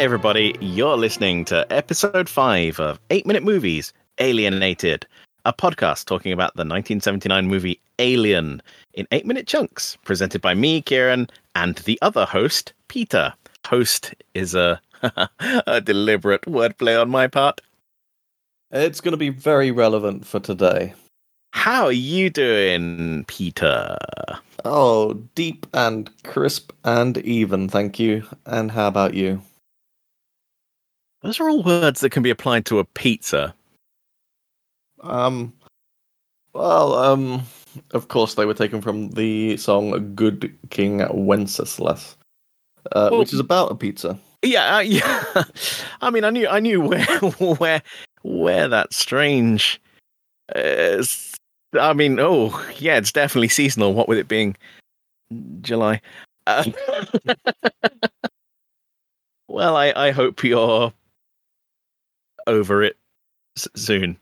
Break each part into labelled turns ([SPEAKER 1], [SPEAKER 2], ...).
[SPEAKER 1] Hi, everybody. You're listening to episode 5 of 8 Minute Movies Alienated, a podcast talking about the 1979 movie Alien in 8 minute chunks, presented by me, Kieran, and the other host, Peter. Host is a, a deliberate wordplay on my part.
[SPEAKER 2] It's going to be very relevant for today.
[SPEAKER 1] How are you doing, Peter?
[SPEAKER 2] Oh, deep and crisp and even, thank you. And how about you?
[SPEAKER 1] Those are all words that can be applied to a pizza.
[SPEAKER 2] Um, well, um, of course they were taken from the song "Good King Wenceslas," uh,
[SPEAKER 1] Well-
[SPEAKER 2] which is about a pizza.
[SPEAKER 1] Yeah, uh, yeah. I mean, I knew, I knew where, where, where that strange. Uh, I mean, oh, yeah, it's definitely seasonal. What with it being July. Uh, well, I, I hope you're over it s- soon.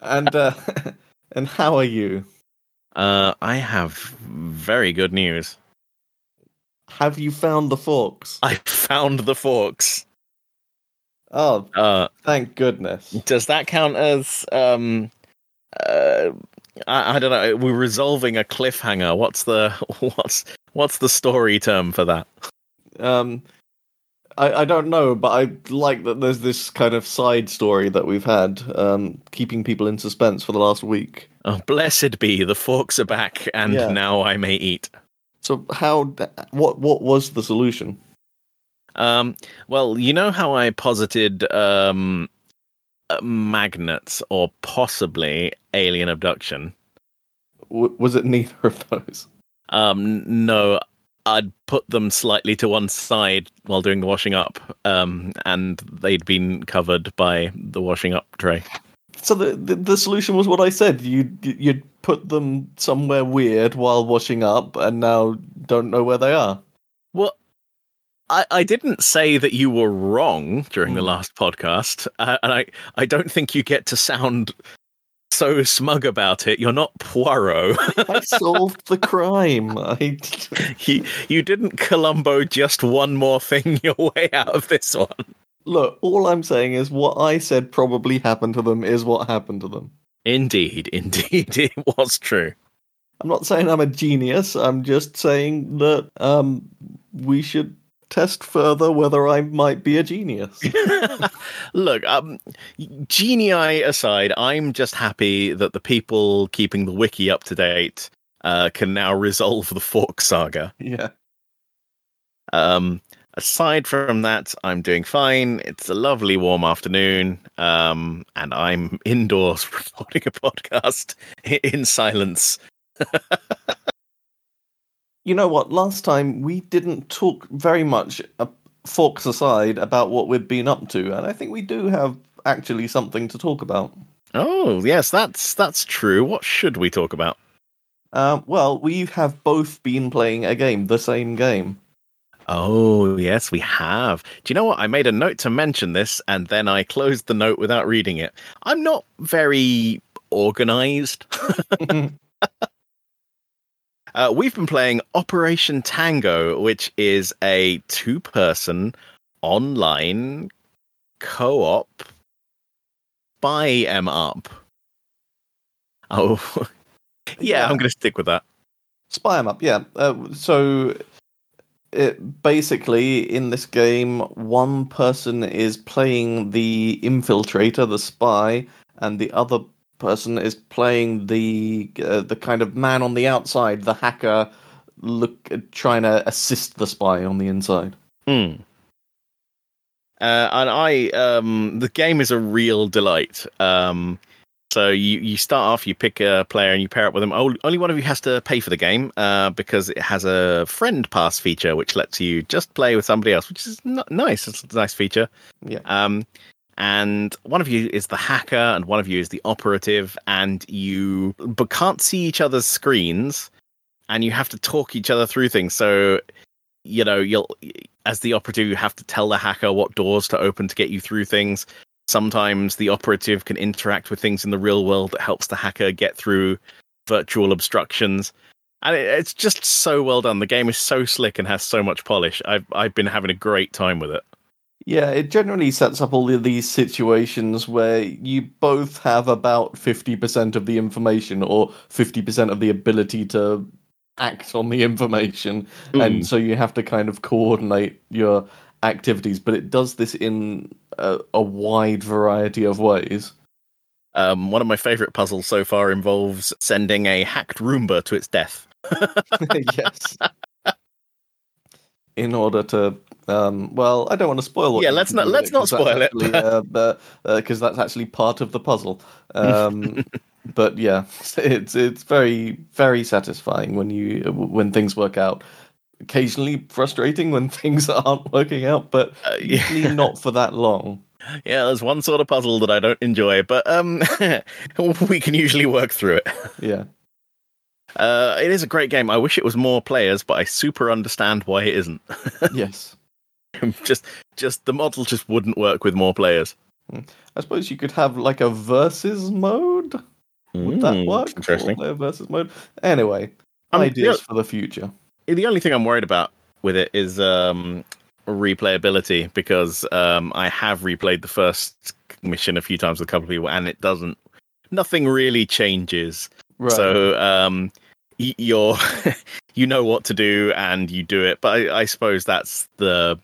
[SPEAKER 2] And uh, and how are you?
[SPEAKER 1] Uh, I have very good news.
[SPEAKER 2] Have you found the forks?
[SPEAKER 1] I found the forks.
[SPEAKER 2] Oh,
[SPEAKER 1] Uh,
[SPEAKER 2] thank goodness.
[SPEAKER 1] does that count as um uh I, I don't know we're resolving a cliffhanger what's the what's what's the story term for that
[SPEAKER 2] Um, I, I don't know, but I like that there's this kind of side story that we've had, um, keeping people in suspense for the last week.
[SPEAKER 1] oh, blessed be the forks are back and
[SPEAKER 2] Yeah.
[SPEAKER 1] now i may eat
[SPEAKER 2] So how? What? What was the solution?
[SPEAKER 1] um well you know how i posited um uh, magnets or possibly alien abduction
[SPEAKER 2] W- was it neither of those?
[SPEAKER 1] Um, no, I'd put them slightly to one side while doing the washing up, um, and they'd been covered by the washing up tray.
[SPEAKER 2] So the, the the solution was what I said. You you'd put them somewhere weird while washing up, and now don't know where they are.
[SPEAKER 1] Well, I, I didn't say that you were wrong during the
[SPEAKER 2] Hmm.
[SPEAKER 1] last podcast, uh, and I, I don't think you get to sound so smug about it. You're not Poirot.
[SPEAKER 2] I solved the crime. I
[SPEAKER 1] you, you didn't Columbo just one more thing your way out of this one.
[SPEAKER 2] look. All I'm saying is what I said probably happened to them is what happened to them.
[SPEAKER 1] Indeed, indeed, it was true.
[SPEAKER 2] I'm not saying I'm a genius. I'm just saying that um, we should test further whether I might be a genius.
[SPEAKER 1] Look, um, genii aside, I'm just happy that the people keeping the wiki up to date uh, can now resolve the fork saga.
[SPEAKER 2] yeah.
[SPEAKER 1] Um, aside from that, I'm doing fine. It's a lovely warm afternoon, um, and I'm indoors recording a podcast in silence.
[SPEAKER 2] You know what? Last time we didn't talk very much, uh, forks aside, about what we've been up to, and I think we do have actually something to talk about.
[SPEAKER 1] Oh, yes, that's that's true. What should we talk about?
[SPEAKER 2] Uh, well, we have both been playing a game, the same game.
[SPEAKER 1] Oh, yes, we have. Do you know what? I made a note to mention this and then I closed the note without reading it. I'm not very organized. uh, we've been playing Operation Tango, which is a two person online co op spy em up. Oh, yeah, I'm going to stick with that.
[SPEAKER 2] Spy Spy 'em up, yeah. Uh, so, it, basically, in this game, one person is playing the infiltrator, the spy, and the other person is playing the uh, the kind of man on the outside, the hacker, look trying to assist the spy on the inside.
[SPEAKER 1] Hmm. Uh, and I, um, the game is a real delight. Um, so you, you start off, you pick a player and you pair up with them. Only one of you has to pay for the game uh, because it has a friend pass feature, which lets you just play with somebody else, which is nice. It's a nice feature.
[SPEAKER 2] Yeah.
[SPEAKER 1] Um, and one of you is the hacker, and one of you is the operative, and you but can't see each other's screens, and you have to talk each other through things. So, you know, you'll as the operative, you have to tell the hacker what doors to open to get you through things. Sometimes the operative can interact with things in the real world that helps the hacker get through virtual obstructions. and it, it's just so well done. The game is so slick and has so much polish. I've I've been having a great time with it.
[SPEAKER 2] Yeah, it generally sets up all of these situations where you both have about 50% of the information or 50% of the ability to act on the information.
[SPEAKER 1] Mm.
[SPEAKER 2] And so you have to kind of coordinate your activities, but it does this in a, a wide variety of ways.
[SPEAKER 1] Um, one of my favorite puzzles so far involves sending a hacked Roomba to its death.
[SPEAKER 2] yes. In order to, um, well, I don't want to spoil.
[SPEAKER 1] Yeah, let's not- let's not spoil it.
[SPEAKER 2] actually, uh, but because that's actually part of the puzzle. Um, but yeah, it's it's very very satisfying when you when things work out. Occasionally frustrating when things aren't working out, but
[SPEAKER 1] Uh, yeah.
[SPEAKER 2] usually not for that long.
[SPEAKER 1] Yeah, there's one sort of puzzle that I don't enjoy, but um, we can usually work through it.
[SPEAKER 2] Yeah.
[SPEAKER 1] Uh, it is a great game. I wish it was more players, but I super understand why it isn't.
[SPEAKER 2] yes.
[SPEAKER 1] just, just the model just wouldn't work with more players.
[SPEAKER 2] I suppose you could have like a versus mode. Would that
[SPEAKER 1] Mm,
[SPEAKER 2] work?
[SPEAKER 1] Interesting.
[SPEAKER 2] Versus mode. Anyway,
[SPEAKER 1] Um,
[SPEAKER 2] ideas for the future.
[SPEAKER 1] the only thing I'm worried about with it is um, replayability because um, I have replayed the first mission a few times with a couple of people, and it doesn't. Nothing really changes.
[SPEAKER 2] Right.
[SPEAKER 1] So um, you're you know what to do and you do it. But I, I suppose that's the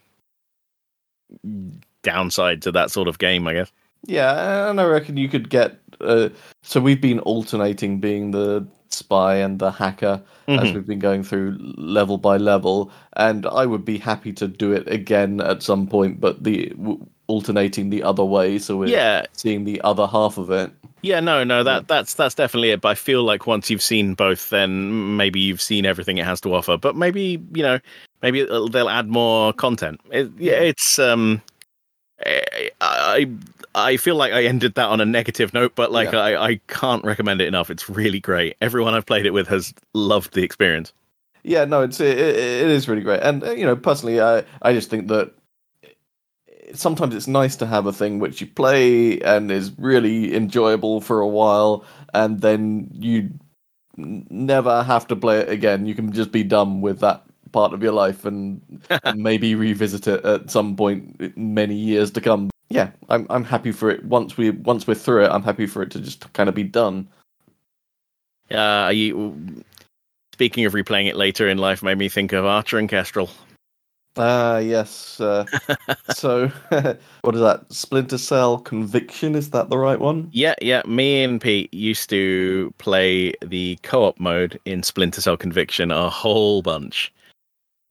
[SPEAKER 1] downside to that sort of game, I guess.
[SPEAKER 2] Yeah, and I reckon you could get. Uh, so we've been alternating being the spy and the hacker as
[SPEAKER 1] Mhm.
[SPEAKER 2] we've been going through level by level, and I would be happy to do it again at some point, but the w- alternating the other way, so we're
[SPEAKER 1] Yeah,
[SPEAKER 2] seeing the other half of it.
[SPEAKER 1] yeah, no, no, that that's that's definitely it. But I feel like once you've seen both, then maybe you've seen everything it has to offer. But maybe you know, maybe it'll- they'll add more content. It, yeah, it's um, I, I I feel like I ended that on a negative note, but like
[SPEAKER 2] Yeah.
[SPEAKER 1] I I can't recommend it enough. It's really great. Everyone I've played it with has loved the experience.
[SPEAKER 2] Yeah, no, it's it, it it is really great, and uh, you know, personally, I I just think that sometimes it's nice to have a thing which you play and is really enjoyable for a while, and then you never have to play it again. You can just be done with that part of your life and, and maybe revisit it at some point many years to come. Yeah, I'm I'm happy for it. Once we once we're through it, I'm happy for it to just kind of be done.
[SPEAKER 1] Uh, you, speaking of replaying it later in life, made me think of Archer and Kestrel.
[SPEAKER 2] Ah, yes. Uh, so, what is that? Splinter Cell Conviction? Is that the right one?
[SPEAKER 1] Yeah, yeah. Me and Pete used to play the co-op mode in Splinter Cell Conviction a whole bunch,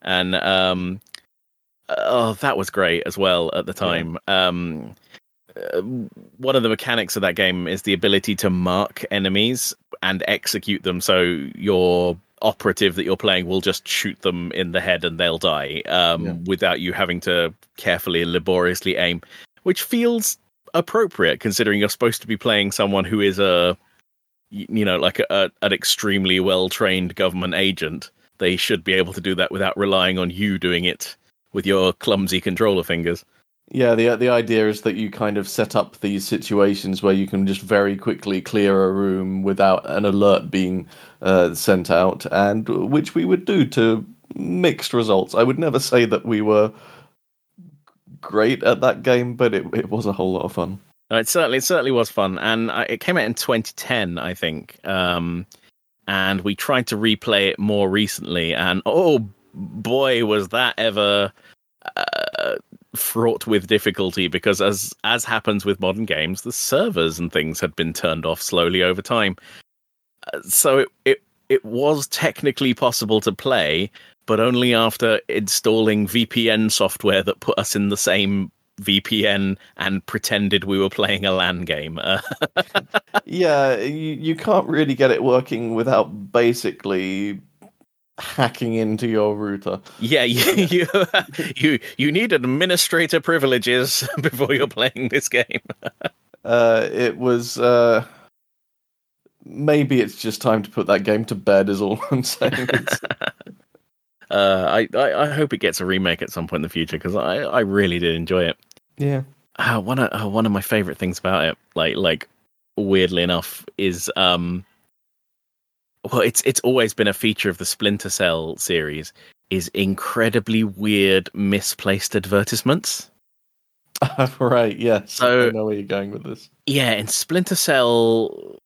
[SPEAKER 1] and um, oh, that was great as well at the time. Um, uh, one of the mechanics of that game is the ability to mark enemies and execute them. So your operative that you're playing will just shoot them in the head and they'll die um,
[SPEAKER 2] Yeah.
[SPEAKER 1] without you having to carefully and laboriously aim, which feels appropriate considering you're supposed to be playing someone who is a you know like a, a, an extremely well trained government agent they should be able to do that without relying on you doing it with your clumsy controller fingers
[SPEAKER 2] Yeah, the the idea is that you kind of set up these situations where you can just very quickly clear a room without an alert being uh, sent out, and which we would do to mixed results. I would never say that we were great at that game, but it it was a whole lot of fun.
[SPEAKER 1] Uh, it certainly it certainly was fun and I, it came out in 2010 i think um and we tried to replay it more recently and oh boy was that ever uh, fraught with difficulty because as as happens with modern games the servers and things had been turned off slowly over time. Uh, so it, it it was technically possible to play but only after installing vpn software that put us in the same vpn and pretended we were playing a lan game.
[SPEAKER 2] Yeah, you, you can't really get it working without basically hacking into your router.
[SPEAKER 1] yeah you, you you you need administrator privileges before you're playing this game
[SPEAKER 2] Uh, it was. Uh, maybe it's just time to put that game to bed. Is all I'm saying.
[SPEAKER 1] Uh I, I i hope it gets a remake at some point in the future because i i really did enjoy it
[SPEAKER 2] yeah.
[SPEAKER 1] uh, one of uh, one of my favorite things about it, like like weirdly enough, is um well, it's it's always been a feature of the Splinter Cell series is incredibly weird, misplaced advertisements.
[SPEAKER 2] right, yes.
[SPEAKER 1] So-
[SPEAKER 2] I know where you're going with this.
[SPEAKER 1] Yeah, in Splinter Cell,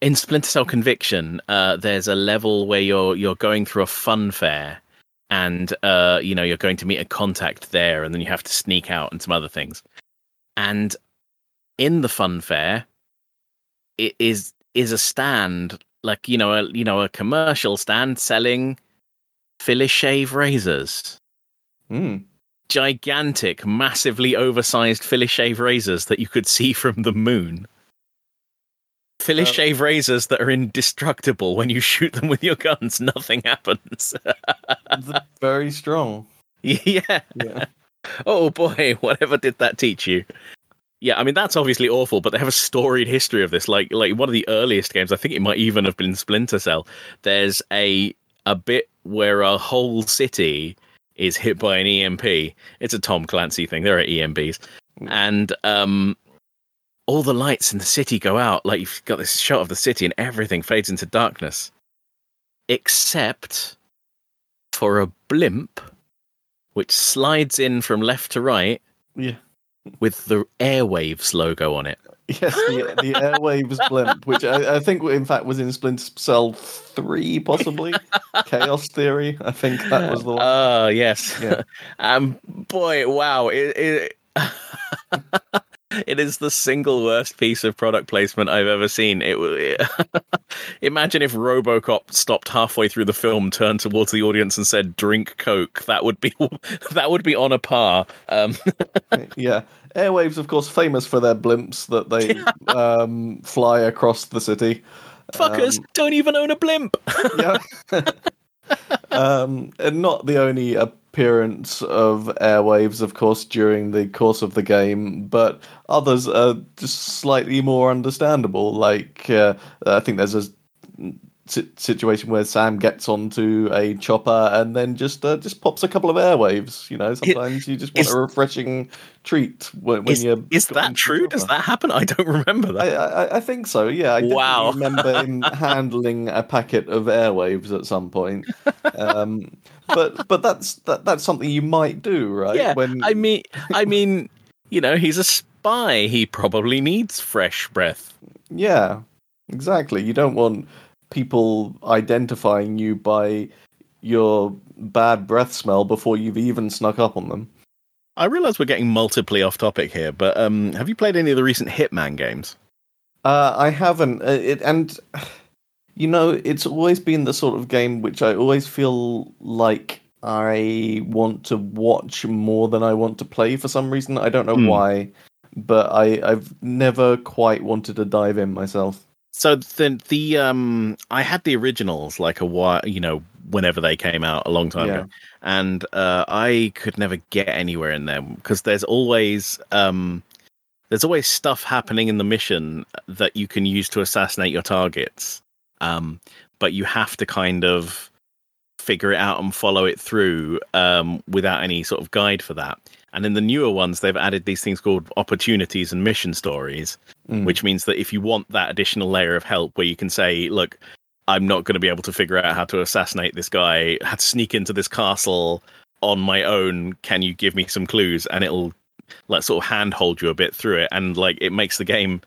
[SPEAKER 1] in Splinter Cell Conviction, uh, there's a level where you're you're going through a fun fair, and uh, you know you're going to meet a contact there, and then you have to sneak out and some other things. And in the fun fair, it is is a stand like you know a you know a commercial stand selling Philishave razors
[SPEAKER 2] Hmm.
[SPEAKER 1] gigantic, massively oversized Philishave razors that you could see from the moon. Phyllis
[SPEAKER 2] Uh,
[SPEAKER 1] Shave razors that are indestructible. When you shoot them with your guns, nothing happens.
[SPEAKER 2] Very strong.
[SPEAKER 1] yeah.
[SPEAKER 2] Yeah.
[SPEAKER 1] Oh boy, whatever did that teach you? Yeah, I mean that's obviously awful, but they have a storied history of this. Like like one of the earliest games, I think it might even have been Splinter Cell. There's a a bit where a whole city is hit by an EMP. It's a Tom Clancy thing. There are EMPs, and um, all the lights in the city go out. Like you've got this shot of the city, and everything fades into darkness, except for a blimp, which slides in from left to right
[SPEAKER 2] Yeah.
[SPEAKER 1] With the Airwaves logo on it.
[SPEAKER 2] Yes, the, the Airwaves blimp, which I, I think in fact was in Splinter Cell 3, possibly. Chaos Theory, I think that was the one.
[SPEAKER 1] Oh yes.
[SPEAKER 2] Yeah.
[SPEAKER 1] um. Boy, wow. It, it, it is the single worst piece of product placement I've ever seen. It. wa- Imagine if RoboCop stopped halfway through the film, turned towards the audience, and said, "Drink Coke." That would be that would be on a par. Um,
[SPEAKER 2] yeah. Airwaves, of course, famous for their blimps that they um, fly across the city.
[SPEAKER 1] fuckers
[SPEAKER 2] Um,
[SPEAKER 1] don't even own a blimp.
[SPEAKER 2] yeah. um, and not the only appearance of airwaves, of course, during the course of the game, but others are just slightly more understandable. Like, uh, I think there's a si- situation where Sam gets onto a chopper and then just uh, just pops a couple of airwaves. You know, sometimes you just want
[SPEAKER 1] is-
[SPEAKER 2] a refreshing treat when, when
[SPEAKER 1] Is,
[SPEAKER 2] you
[SPEAKER 1] is that true? Does that happen? I don't remember that.
[SPEAKER 2] I, I, I think so. Yeah, I
[SPEAKER 1] Wow.
[SPEAKER 2] remember him handling a packet of airwaves at some point. Um, but but that's that, that's something you might do, right?
[SPEAKER 1] yeah,
[SPEAKER 2] When
[SPEAKER 1] I mean, I mean, you know, he's a spy. He probably needs fresh breath.
[SPEAKER 2] yeah, exactly. You don't want people identifying you by your bad breath smell before you've even snuck up on them.
[SPEAKER 1] I realize we're getting multiply off topic here, but um, have you played any of the recent Hitman games?
[SPEAKER 2] Uh, I haven't. Uh, it, and you know, it's always been the sort of game which I always feel like I want to watch more than I want to play for some reason. I don't know
[SPEAKER 1] Hmm.
[SPEAKER 2] why, but I I've never quite wanted to dive in myself.
[SPEAKER 1] So the the um, I had the originals like a while, you know, whenever they came out a long time
[SPEAKER 2] Yeah.
[SPEAKER 1] ago, and uh, I could never get anywhere in them because there's always um, there's always stuff happening in the mission that you can use to assassinate your targets, um, but you have to kind of figure it out and follow it through um, without any sort of guide for that. And in the newer ones, they've added these things called opportunities and mission stories,
[SPEAKER 2] Mm.
[SPEAKER 1] which means that if you want that additional layer of help where you can say, look, I'm not going to be able to figure out how to assassinate this guy, how to sneak into this castle on my own, can you give me some clues? And it'll like sort of handhold you a bit through it. And like it makes the game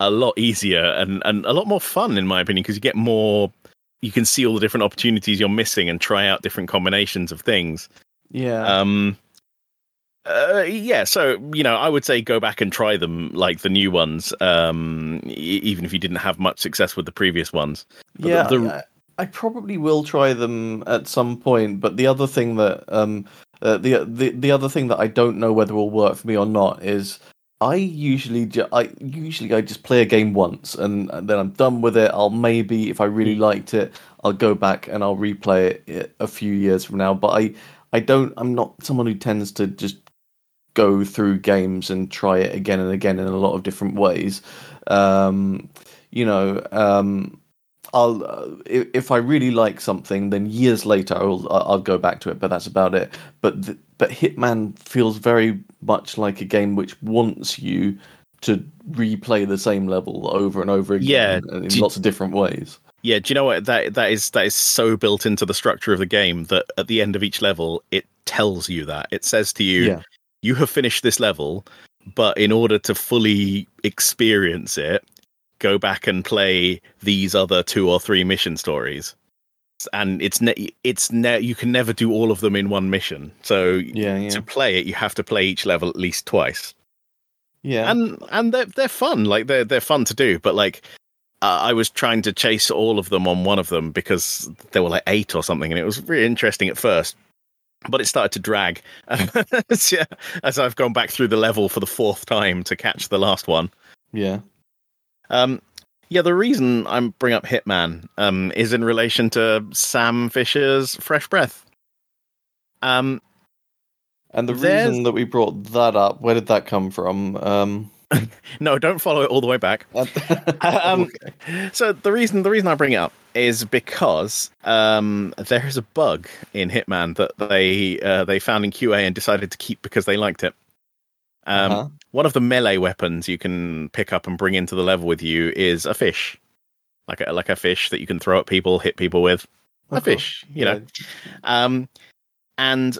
[SPEAKER 1] a lot easier and, and a lot more fun, in my opinion, because you get more, you can see all the different opportunities you're missing and try out different combinations of things.
[SPEAKER 2] Yeah,
[SPEAKER 1] Um, uh, yeah, so you know, I would say go back and try them, like the new ones, um, e- even if you didn't have much success with the previous ones. but
[SPEAKER 2] yeah.
[SPEAKER 1] the-
[SPEAKER 2] I, I probably will try them at some point. But the other thing that um uh, the the the other thing that I don't know whether will work for me or not is I usually I usually I just play a game once and, and then I'm done with it. I'll maybe if I really liked it, I'll go back and I'll replay it a few years from now. But I I don't I'm not someone who tends to just go through games and try it again and again in a lot of different ways. Um, you know, um, I'll uh, if, if I really like something, then years later I'll I'll go back to it. But that's about it. But th- but Hitman feels very much like a game which wants you to replay the same level over and over again
[SPEAKER 1] Yeah,
[SPEAKER 2] in
[SPEAKER 1] do-
[SPEAKER 2] lots of different ways.
[SPEAKER 1] Yeah, do you know what that that is that is so built into the structure of the game that at the end of each level it tells you that. It says to you,
[SPEAKER 2] Yeah.
[SPEAKER 1] you have finished this level, but in order to fully experience it, go back and play these other two or three mission stories. And it's ne- it's ne- you can never do all of them in one mission. So
[SPEAKER 2] Yeah, yeah,
[SPEAKER 1] to play it, you have to play each level at least twice.
[SPEAKER 2] yeah.
[SPEAKER 1] and and they're they're fun. Like they're they're fun to do. But like, uh, I was trying to chase all of them on one of them because there were like eight or something, and it was really interesting at first. But it started to drag as, yeah, as I've gone back through the level for the fourth time to catch the last one.
[SPEAKER 2] yeah.
[SPEAKER 1] Um, yeah, the reason I'm bring up Hitman um, is in relation to Sam Fisher's Fresh Breath. Um,
[SPEAKER 2] And the
[SPEAKER 1] There's-
[SPEAKER 2] reason that we brought that up, where did that come from? Um,
[SPEAKER 1] no, don't follow it all the way back. Um, So the reason the reason I bring it up is because um, there is a bug in Hitman that they uh, they found in QA and decided to keep because they liked it. Um,
[SPEAKER 2] Uh-huh.
[SPEAKER 1] One of the melee weapons you can pick up and bring into the level with you is a fish, like a like a fish that you can throw at people, hit people with. A
[SPEAKER 2] Of course.
[SPEAKER 1] fish, you know. Um, and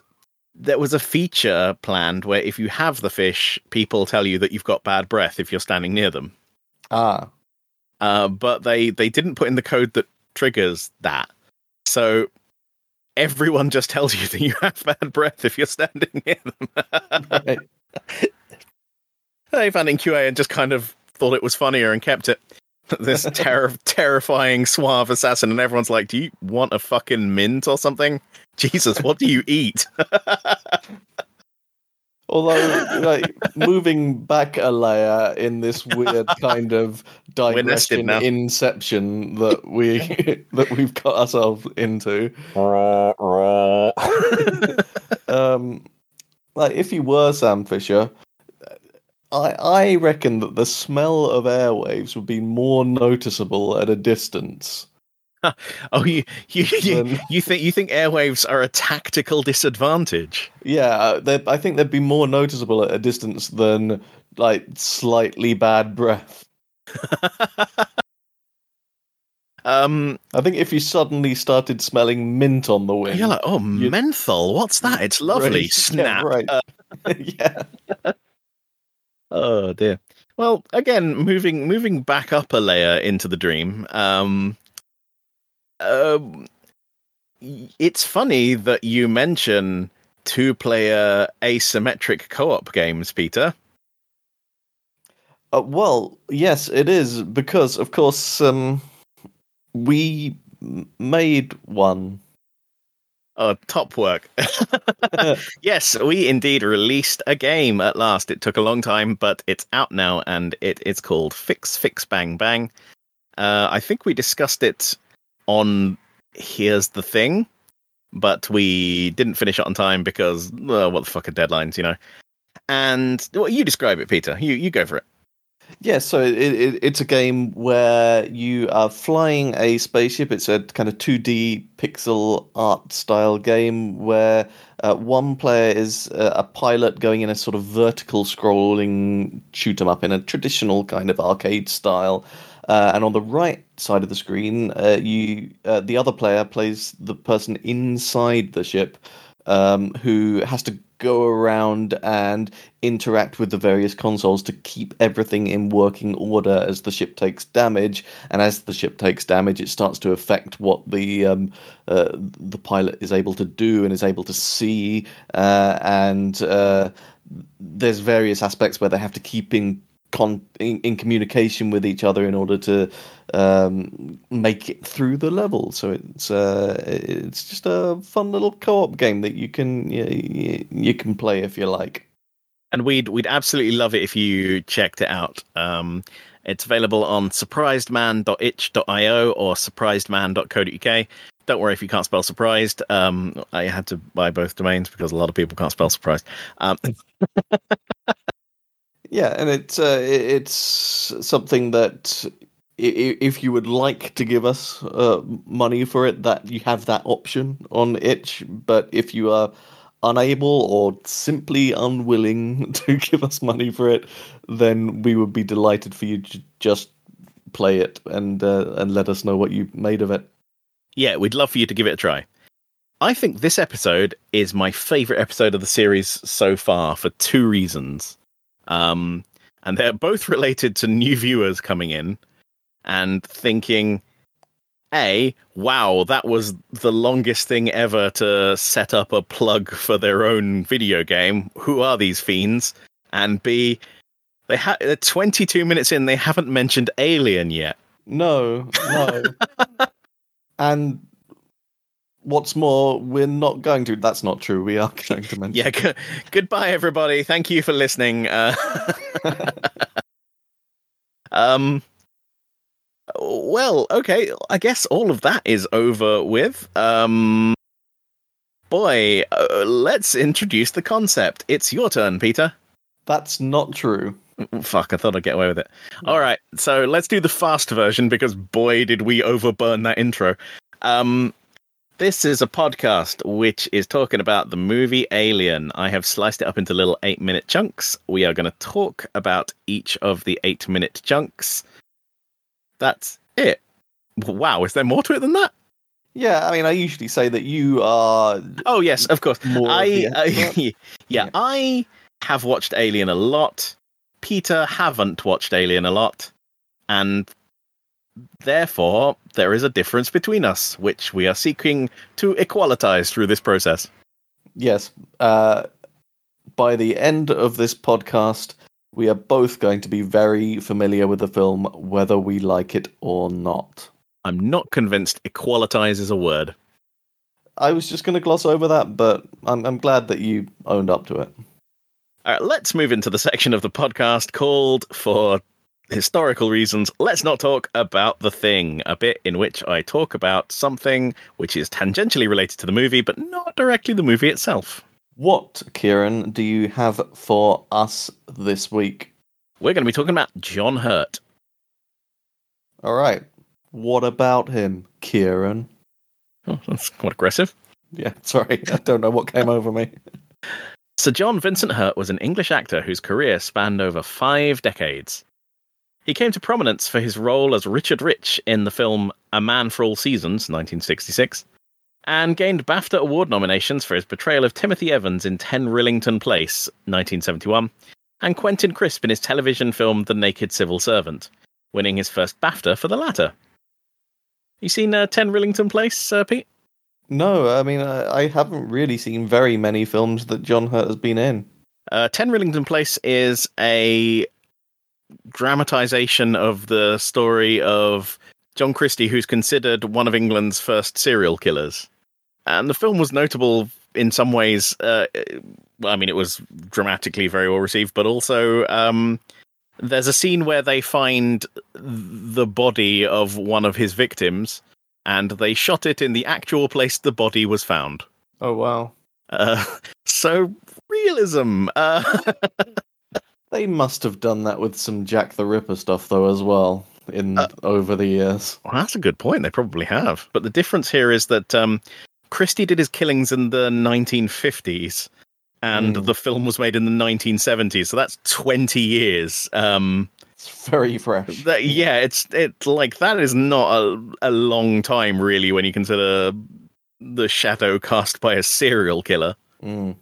[SPEAKER 1] there was a feature planned where if you have the fish, people tell you that you've got bad breath if you're standing near them.
[SPEAKER 2] Ah,
[SPEAKER 1] Uh, but they they didn't put in the code that triggers that. So everyone just tells you that you have bad breath if you're standing near them.
[SPEAKER 2] right.
[SPEAKER 1] they found in QA and just kind of thought it was funnier and kept it. This terror terrifying suave assassin, and everyone's like, "Do you want a fucking mint or something?" Jesus, what do you eat?
[SPEAKER 2] Although, like moving back a layer in this weird kind of
[SPEAKER 1] We're
[SPEAKER 2] digression inception that we that we've got ourselves into. Um, like if you were Sam Fisher, I I reckon that the smell of airwaves would be more noticeable at a distance.
[SPEAKER 1] oh, you you you, you think you think airwaves are a tactical disadvantage?
[SPEAKER 2] Yeah, uh, I think they'd be more noticeable at a distance than like slightly bad breath.
[SPEAKER 1] Um,
[SPEAKER 2] I think if you suddenly started smelling mint on the wind,
[SPEAKER 1] you're like, oh, menthol. What's that? It's lovely.
[SPEAKER 2] Right,
[SPEAKER 1] Snap.
[SPEAKER 2] Yeah, right. yeah.
[SPEAKER 1] Oh dear. Well, again, moving moving back up a layer into the dream. Um, um, it's funny that you mention two-player asymmetric co-op games, Peter.
[SPEAKER 2] Uh, well, yes, it is because, of course, um, we made one.
[SPEAKER 1] Oh, top work. yes, we indeed released a game at last. It took a long time, but it's out now, and it is called Fix Fix Bang Bang. Uh, I think we discussed it on Here's the Thing, but we didn't finish it on time because, well, what the fuck are deadlines, you know? And well, you describe it, Peter. You you go for it.
[SPEAKER 2] Yeah, so it, it, it's a game where you are flying a spaceship. It's a kind of 2D pixel art style game where uh, one player is uh, a pilot going in a sort of vertical scrolling shoot 'em up in a traditional kind of arcade style. Uh, and on the right side of the screen, uh, you uh, the other player plays the person inside the ship um, who has to go around and interact with the various consoles to keep everything in working order as the ship takes damage. And as the ship takes damage, it starts to affect what the um, uh, the pilot is able to do and is able to see. Uh, and uh, there's various aspects where they have to keep in. Con- in, in communication with each other in order to um, make it through the level. So it's uh, it's just a fun little co-op game that you can you, you, can play if you like.
[SPEAKER 1] and we'd we'd absolutely love it if you checked it out. Um, it's available on surprisedman.itch.io or surprisedman.co.uk. Don't worry if you can't spell surprised. Um, I had to buy both domains because a lot of people can't spell surprised. Um,
[SPEAKER 2] Yeah, and it's uh, it's something that if you would like to give us uh, money for it, that you have that option on itch. But if you are unable or simply unwilling to give us money for it, then we would be delighted for you to just play it and uh, and let us know what you made of it.
[SPEAKER 1] Yeah, we'd love for you to give it a try. I think this episode is my favorite episode of the series so far for two reasons. Um, and they're both related to new viewers coming in and thinking, A, wow, that was the longest thing ever to set up a plug for their own video game. Who are these fiends? And B, they ha- 22 minutes in, they haven't mentioned Alien yet.
[SPEAKER 2] No, no. and what's more, we're not going to. That's not true. We are going to mention.
[SPEAKER 1] Yeah. G- goodbye, everybody. Thank you for listening. Uh, um. Well, okay. I guess all of that is over with. Um. Boy, uh, let's introduce the concept. It's your turn, Peter.
[SPEAKER 2] That's not true.
[SPEAKER 1] Fuck, I thought I'd get away with it. All right, so let's do the fast version because boy, did we overburn that intro. Um, this is a podcast which is talking about the movie Alien. I have sliced it up into little eight minute chunks. We are going to talk about each of the eight minute chunks. That's it. Wow, is there more to it than that?
[SPEAKER 2] Yeah, I mean, I usually say that you are.
[SPEAKER 1] Oh yes, of course.
[SPEAKER 2] More
[SPEAKER 1] I,
[SPEAKER 2] the
[SPEAKER 1] I yeah,
[SPEAKER 2] Yeah.
[SPEAKER 1] I have watched Alien a lot. Peter haven't watched Alien a lot, and therefore there is a difference between us, which we are seeking to equalitize through this process.
[SPEAKER 2] Yes. Uh, by the end of this podcast, we are both going to be very familiar with the film, whether we like it or not.
[SPEAKER 1] I'm not convinced equalitize is a word.
[SPEAKER 2] I was just going to gloss over that, but I'm, I'm glad that you owned up to it.
[SPEAKER 1] All right, let's move into the section of the podcast called, for historical reasons, Let's Not Talk About the Thing, a bit in which I talk about something which is tangentially related to the movie, but not directly the movie itself.
[SPEAKER 2] What, Kieran, do you have for us this week?
[SPEAKER 1] We're going to be talking about John Hurt.
[SPEAKER 2] All right. What about him, Kieran?
[SPEAKER 1] Oh, that's quite aggressive.
[SPEAKER 2] Yeah, sorry, I don't know what came over me.
[SPEAKER 1] Sir John Vincent Hurt was an English actor whose career spanned over five decades. He came to prominence for his role as Richard Rich in the film A Man for All Seasons, 1966, and gained BAFTA Award nominations for his portrayal of Timothy Evans in 10 Rillington Place, 1971, and Quentin Crisp in his television film The Naked Civil Servant, winning his first BAFTA for the latter. You seen uh, 10 Rillington Place, uh, Pete?
[SPEAKER 2] No, I mean, I, I haven't really seen very many films that John Hurt has been in.
[SPEAKER 1] Uh, 10 Rillington Place is a dramatization of the story of John Christie, who's considered one of England's first serial killers. And the film was notable in some ways. Uh, I mean, it was dramatically very well received, but also um, there's a scene where they find the body of one of his victims, and they shot it in the actual place the body was found.
[SPEAKER 2] Oh, wow.
[SPEAKER 1] Uh, so realism. Uh,
[SPEAKER 2] They must have done that with some Jack the Ripper stuff, though, as well, in
[SPEAKER 1] Uh,
[SPEAKER 2] over the years.
[SPEAKER 1] Well, that's a good point. They probably have. But the difference here is that um, Christie did his killings in the 1950s, and
[SPEAKER 2] Mm.
[SPEAKER 1] the film was made in the 1970s. So that's 20 years. Um,
[SPEAKER 2] It's very fresh.
[SPEAKER 1] that, yeah, it's it's like that is not a, a long time, really, when you consider the shadow cast by a serial killer.
[SPEAKER 2] Mm.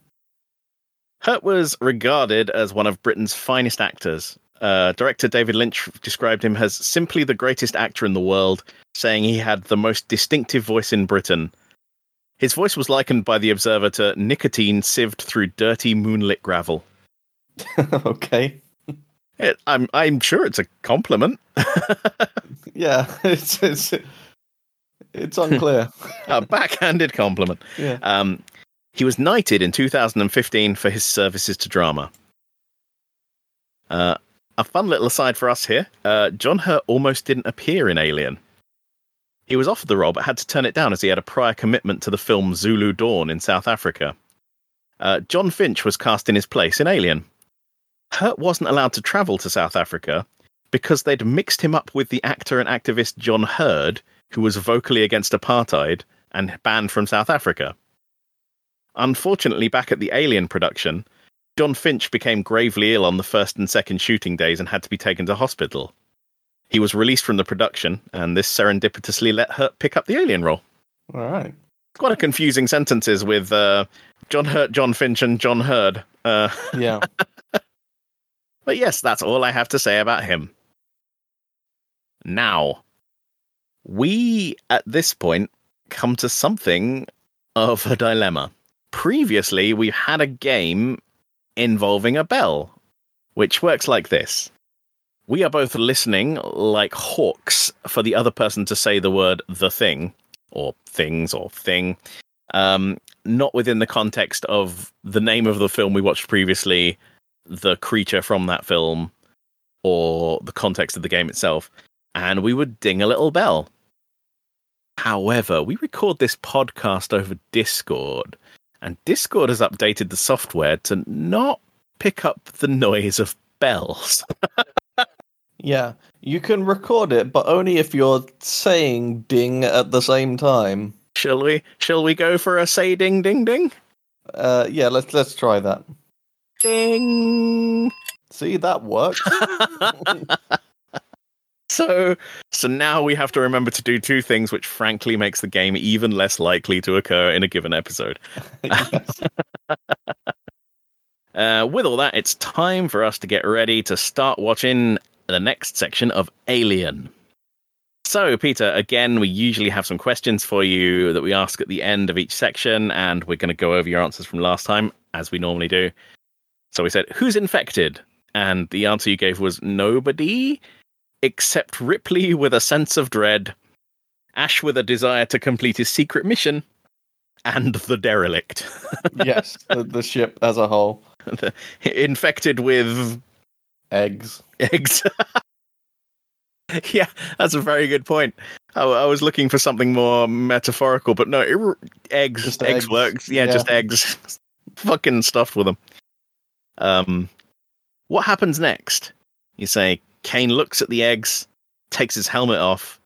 [SPEAKER 1] Hurt was regarded as one of Britain's finest actors. Uh, director David Lynch described him as simply the greatest actor in the world, saying he had the most distinctive voice in Britain. His voice was likened by the Observer to nicotine sieved through dirty moonlit gravel.
[SPEAKER 2] okay.
[SPEAKER 1] It, I'm I'm sure it's a compliment,
[SPEAKER 2] Yeah, it's it's it's unclear.
[SPEAKER 1] a backhanded compliment.
[SPEAKER 2] yeah.
[SPEAKER 1] Um, he was knighted in 2015 for his services to drama. Uh, a fun little aside for us here uh, John Hurt almost didn't appear in Alien. He was offered the role but had to turn it down as he had a prior commitment to the film Zulu Dawn in South Africa. Uh, Jon Finch was cast in his place in Alien. Hurt wasn't allowed to travel to South Africa because they'd mixed him up with the actor and activist John Hurd, who was vocally against apartheid and banned from South Africa. Unfortunately, back at the Alien production, Jon Finch became gravely ill on the first and second shooting days and had to be taken to hospital. He was released from the production, and this serendipitously let Hurt pick up the alien role.
[SPEAKER 2] All right.
[SPEAKER 1] Quite a confusing sentences with uh, John Hurt, Jon Finch, and John Hurd. Uh,
[SPEAKER 2] Yeah.
[SPEAKER 1] but yes, that's all I have to say about him. Now, we at this point come to something of a dilemma. Previously, we've had a game involving a bell, which works like this. We are both listening like hawks for the other person to say the word the thing, or things, or thing, um, not within the context of the name of the film we watched previously, the creature from that film, or the context of the game itself. And we would ding a little bell. However, we record this podcast over Discord, and Discord has updated the software to not pick up the noise of bells.
[SPEAKER 2] Yeah. You can record it, but only if you're saying ding at the same time.
[SPEAKER 1] Shall we? Shall we go for a say ding ding ding?
[SPEAKER 2] Uh, yeah, let's let's try that.
[SPEAKER 1] Ding.
[SPEAKER 2] See, that works.
[SPEAKER 1] So, so now we have to remember to do two things, which frankly makes the game even less likely to occur in a given episode. Uh, with all that, it's time for us to get ready to start watching the next section of Alien. So, Peter, again, we usually have some questions for you that we ask at the end of each section, and we're going to go over your answers from last time, as we normally do. So we said, Who's infected? And the answer you gave was nobody, except Ripley with a sense of dread, Ash with a desire to complete his secret mission, and the derelict.
[SPEAKER 2] yes, the, the ship as a whole.
[SPEAKER 1] The- infected with
[SPEAKER 2] Eggs.
[SPEAKER 1] eggs. yeah, that's a very good point. I, I was looking for something more metaphorical, but no, it, eggs,
[SPEAKER 2] Just
[SPEAKER 1] eggs,
[SPEAKER 2] eggs.
[SPEAKER 1] works. Yeah,
[SPEAKER 2] Yeah.
[SPEAKER 1] just eggs, fucking stuffed with them. Um, what happens next? You say Kane looks at the eggs, takes his helmet off,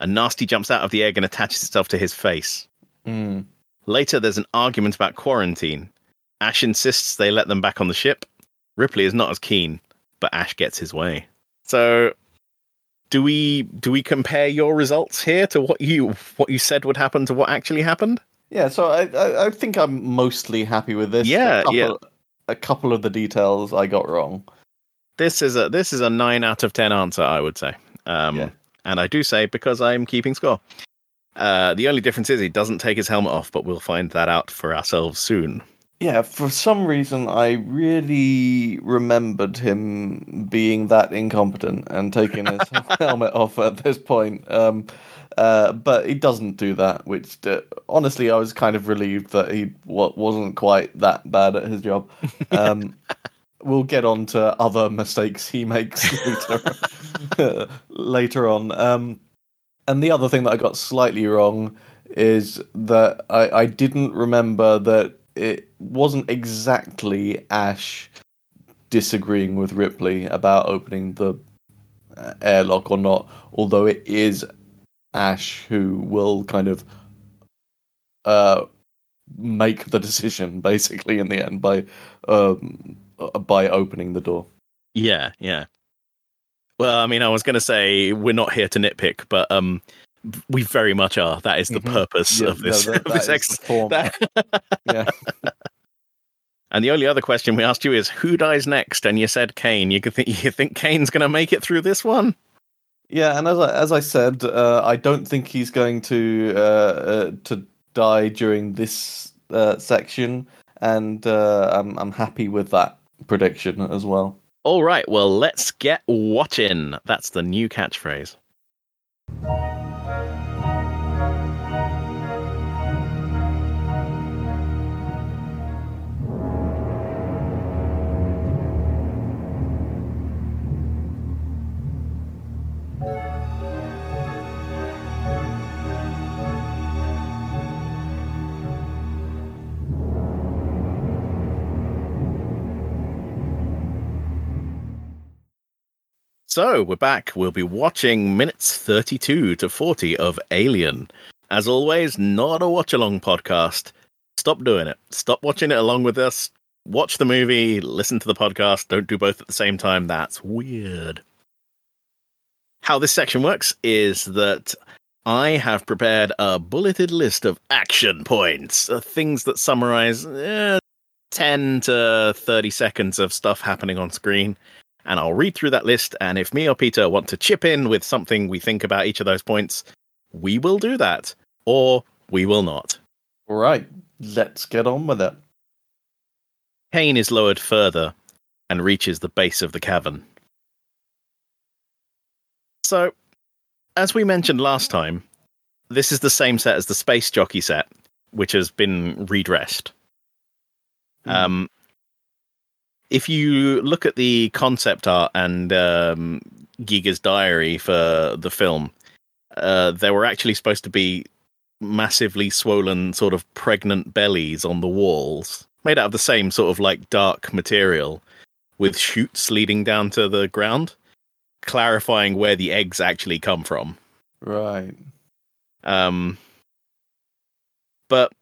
[SPEAKER 1] and nasty jumps out of the egg and attaches itself to his face.
[SPEAKER 2] Mm.
[SPEAKER 1] Later, there's an argument about quarantine. Ash insists they let them back on the ship. Ripley is not as keen, but Ash gets his way. So, do we do we compare your results here to what you what you said would happen to what actually happened?
[SPEAKER 2] Yeah, so I, I I think I'm mostly happy with this.
[SPEAKER 1] Yeah,
[SPEAKER 2] a couple,
[SPEAKER 1] yeah.
[SPEAKER 2] A couple of the details I got wrong.
[SPEAKER 1] This is a this is a nine out of ten answer, I would say. Um,
[SPEAKER 2] Yeah.
[SPEAKER 1] And I do say because I'm keeping score. Uh, the only difference is he doesn't take his helmet off, but we'll find that out for ourselves soon.
[SPEAKER 2] Yeah, for some reason I really remembered him being that incompetent and taking his helmet off at this point. Um, uh, but he doesn't do that, which uh, honestly I was kind of relieved that he wa wasn't quite that bad at his job. Um, we'll get on to other mistakes he makes later, later on. Um, and the other thing that I got slightly wrong is that I, I didn't remember that it wasn't exactly Ash disagreeing with Ripley about opening the uh, airlock or not, although it is Ash who will kind of uh, make the decision basically in the end by um, by opening the door.
[SPEAKER 1] Yeah, yeah. Well, I mean, I was going to say we're not here to nitpick, but um, we very much are. That is the
[SPEAKER 2] Mhm.
[SPEAKER 1] purpose
[SPEAKER 2] Yeah,
[SPEAKER 1] of this.
[SPEAKER 2] no, that-
[SPEAKER 1] of this
[SPEAKER 2] that is
[SPEAKER 1] ex-
[SPEAKER 2] the form.
[SPEAKER 1] that-
[SPEAKER 2] yeah.
[SPEAKER 1] and the only other question we asked you is who dies next, and you said Kane. You could think you think Kane's going to make it through this one?
[SPEAKER 2] Yeah, and as I, as I said, uh, I don't think he's going to uh, uh, to die during this uh, section, and uh, I'm I'm happy with that prediction as well.
[SPEAKER 1] All right, well, let's get watching. That's the new catchphrase. So we're back. We'll be watching minutes 32 to 40 of Alien. As always, not a watch along podcast. Stop doing it. Stop watching it along with us. Watch the movie, listen to the podcast. Don't do both at the same time. That's weird. how this section works is that I have prepared a bulleted list of action points, uh, things that summarize eh, 10 to 30 seconds of stuff happening on screen. And I'll read through that list. And if me or Peter want to chip in with something we think about each of those points, we will do that. Or we will not.
[SPEAKER 2] All right, let's get on with it.
[SPEAKER 1] Kane is lowered further and reaches the base of the cavern. So, as we mentioned last time, this is the same set as the Space Jockey set, which has been redressed.
[SPEAKER 2] Mm.
[SPEAKER 1] Um, if you look at the concept art and um, Giger's diary for the film, uh, there were actually supposed to be massively swollen, sort of pregnant bellies on the walls, made out of the same sort of like dark material, with shoots leading down to the ground, clarifying where the eggs actually come from.
[SPEAKER 2] Right.
[SPEAKER 1] Um, but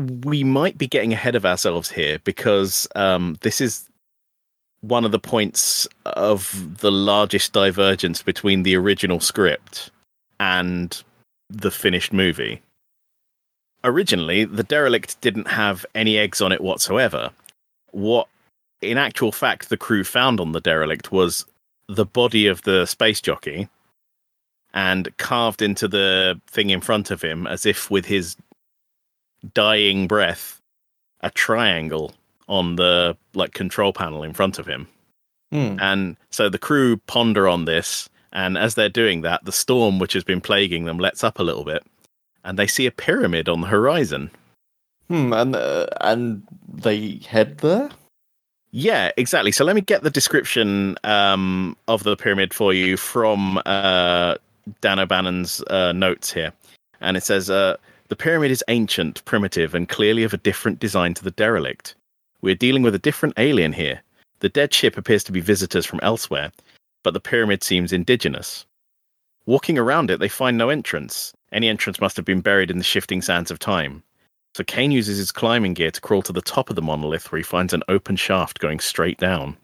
[SPEAKER 1] we might be getting ahead of ourselves here because um, this is one of the points of the largest divergence between the original script and the finished movie. Originally, the derelict didn't have any eggs on it whatsoever. What, in actual fact, the crew found on the derelict was the body of the space jockey and carved into the thing in front of him as if with his dying breath a triangle on the like control panel in front of him
[SPEAKER 2] Hmm.
[SPEAKER 1] and so the crew ponder on this and as they're doing that the storm which has been plaguing them lets up a little bit and they see a pyramid on the horizon
[SPEAKER 2] Hmm. And uh, and they head there.
[SPEAKER 1] Yeah, exactly. So let me get the description um, of the pyramid for you from uh, Dan O'Bannon's uh, notes here. And it says uh, The pyramid is ancient, primitive, and clearly of a different design to the derelict. We're dealing with a different alien here. The dead ship appears to be visitors from elsewhere, but the pyramid seems indigenous. Walking around it, they find no entrance. Any entrance must have been buried in the shifting sands of time. So Kane uses his climbing gear to crawl to the top of the monolith where he finds an open shaft going straight down.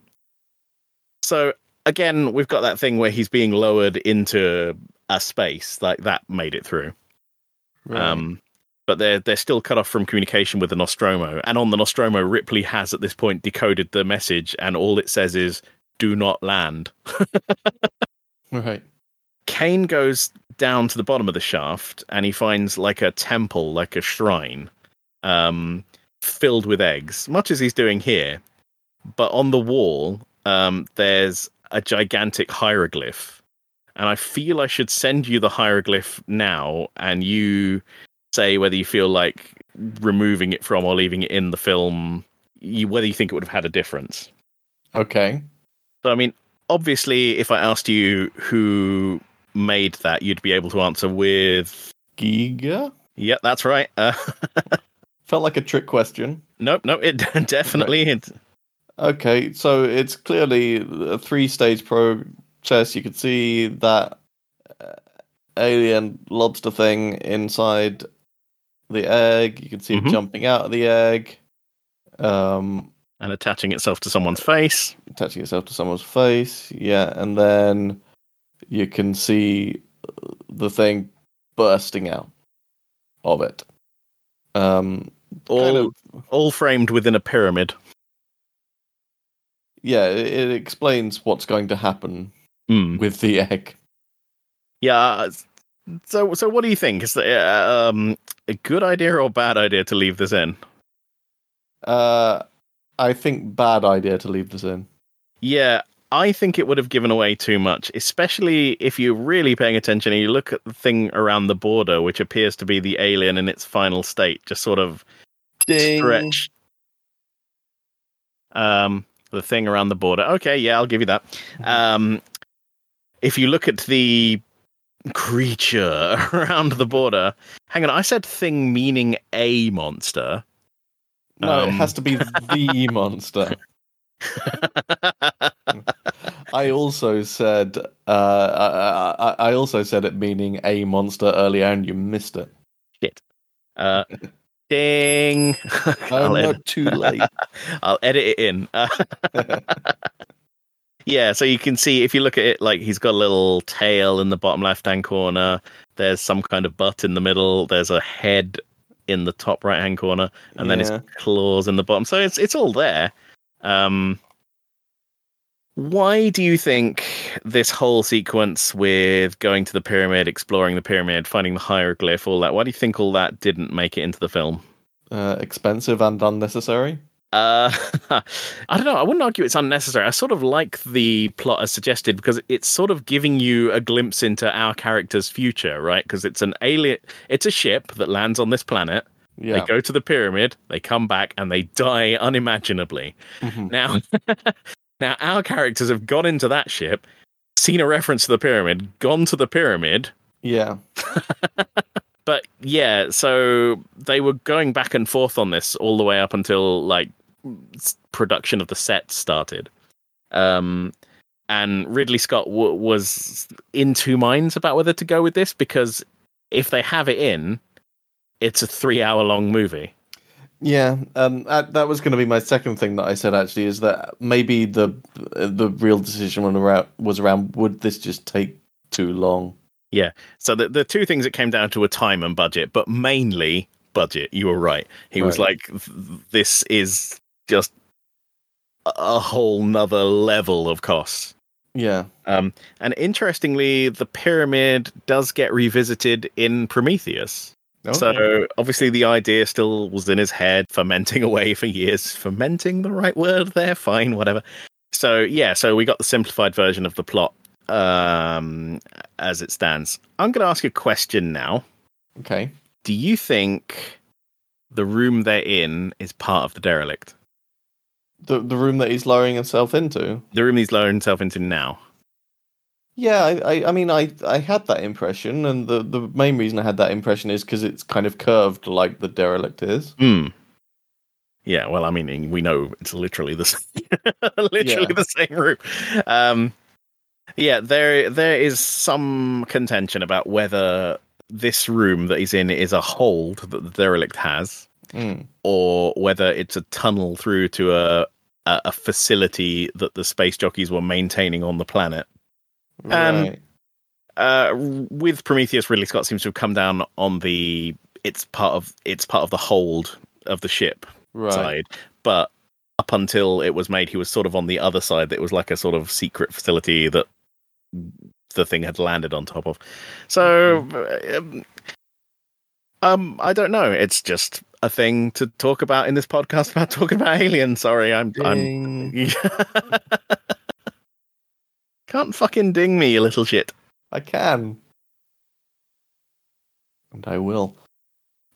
[SPEAKER 1] So again, we've got that thing where he's being lowered into a space, like that made it through. Um, but they're they're still cut off from communication with the Nostromo. And on the Nostromo, Ripley has at this point decoded the message, and all it says is "Do not land."
[SPEAKER 2] right.
[SPEAKER 1] Kane goes down to the bottom of the shaft and he finds like a temple, like a shrine, um, filled with eggs, much as he's doing here. But on the wall, um, there's a gigantic hieroglyph. And I feel I should send you the hieroglyph now and you say whether you feel like removing it from or leaving it in the film, you, whether you think it would have had a difference.
[SPEAKER 2] Okay.
[SPEAKER 1] So, I mean, obviously, if I asked you who made that, you'd be able to answer with,
[SPEAKER 2] Giger.
[SPEAKER 1] "Yeah, that's right." Uh,
[SPEAKER 2] Felt like a trick question.
[SPEAKER 1] nope, no, it definitely. It,
[SPEAKER 2] Okay, so it's clearly a three-stage process. You could see that uh, alien lobster thing inside the egg. You can see
[SPEAKER 1] Mhm.
[SPEAKER 2] it jumping out of the egg, um,
[SPEAKER 1] and attaching itself to someone's face.
[SPEAKER 2] attaching itself to someone's face. Yeah, and then you can see the thing bursting out of it. Um,
[SPEAKER 1] All,
[SPEAKER 2] kind of-
[SPEAKER 1] all framed within a pyramid.
[SPEAKER 2] yeah, it, it explains what's going to happen
[SPEAKER 1] Hmm.
[SPEAKER 2] with the egg.
[SPEAKER 1] Yeah. So, so what do you think? Is it uh, um, a good idea or a bad idea to leave this in?
[SPEAKER 2] Uh, I think bad idea to leave this in.
[SPEAKER 1] Yeah, I think it would have given away too much, especially if you're really paying attention and you look at the thing around the border, which appears to be the alien in its final state, just sort of
[SPEAKER 2] Ding.
[SPEAKER 1] stretch. Um, the thing around the border. Okay, yeah, I'll give you that. Um, if you look at the creature around the border, hang on, I said thing meaning a monster.
[SPEAKER 2] No, it
[SPEAKER 1] Um,
[SPEAKER 2] has to be the monster. I also said uh, I, I, I also said it meaning a monster earlier, and you missed it.
[SPEAKER 1] Shit. Uh, ding.
[SPEAKER 2] Oh
[SPEAKER 1] I'll,
[SPEAKER 2] no,
[SPEAKER 1] edit,
[SPEAKER 2] too late.
[SPEAKER 1] I'll edit it in. Yeah, so you can see if you look at it, like he's got a little tail in the bottom left hand corner. There's some kind of butt in the middle. There's a head in the top right hand corner, and then his claws in the bottom. So it's it's all there. Um, why do you think this whole sequence with going to the pyramid, exploring the pyramid, finding the hieroglyph, all that? Why do you think all that didn't make it into the film?
[SPEAKER 2] Uh, expensive and unnecessary.
[SPEAKER 1] Uh, I don't know. I wouldn't argue it's unnecessary. I sort of like the plot as suggested because it's sort of giving you a glimpse into our character's future, right? Because it's an alien, it's a ship that lands on this planet.
[SPEAKER 2] Yeah.
[SPEAKER 1] They go to the pyramid, they come back, and they die unimaginably.
[SPEAKER 2] Mhm.
[SPEAKER 1] Now, now our characters have gone into that ship, seen a reference to the pyramid, gone to the pyramid,
[SPEAKER 2] Yeah.
[SPEAKER 1] but yeah, so they were going back and forth on this all the way up until like production of the set started. Um, and Ridley Scott w- was in two minds about whether to go with this because if they have it in, it's a three-hour-long movie.
[SPEAKER 2] Yeah, um, that, that was going to be my second thing that I said. Actually, is that maybe the the real decision was around would this just take too long?
[SPEAKER 1] So the the two things that came down to were time and budget, but mainly budget. You were right. He was
[SPEAKER 2] Right.
[SPEAKER 1] like, "This is just a- whole nother level of costs."
[SPEAKER 2] Yeah,
[SPEAKER 1] Um, and interestingly, the pyramid does get revisited in Prometheus. So obviously, the idea still was in his head, fermenting away for years. Fermenting the right word there? Fine, whatever. So yeah, so we got the simplified version of the plot um, as it stands. I'm going to ask a question now.
[SPEAKER 2] okay.
[SPEAKER 1] Do you think the room they're in is part of the derelict?
[SPEAKER 2] The the room that he's lowering himself into.
[SPEAKER 1] The room he's lowering himself into now.
[SPEAKER 2] Yeah, I, I, I mean, I, I had that impression, and the, the main reason I had that impression is because it's kind of curved like the derelict is.
[SPEAKER 1] Hmm. Yeah, well, I mean, we know it's literally the same, literally
[SPEAKER 2] Yeah.
[SPEAKER 1] the same room. Um, yeah, there there is some contention about whether this room that he's in is a hold that the derelict has,
[SPEAKER 2] Mm.
[SPEAKER 1] or whether it's a tunnel through to a a, a facility that the space jockeys were maintaining on the planet. Um,
[SPEAKER 2] Right.
[SPEAKER 1] uh, with Prometheus, Ridley Scott seems to have come down on the it's part of it's part of the hold of the ship
[SPEAKER 2] right.
[SPEAKER 1] side, but up until it was made, he was sort of on the other side. That it was like a sort of secret facility that the thing had landed on top of. So, um, um, I don't know. It's just a thing to talk about in this podcast about talking about aliens. Sorry, I'm I'm
[SPEAKER 2] Ding.
[SPEAKER 1] can't fucking ding me, you little shit.
[SPEAKER 2] I can. And I will.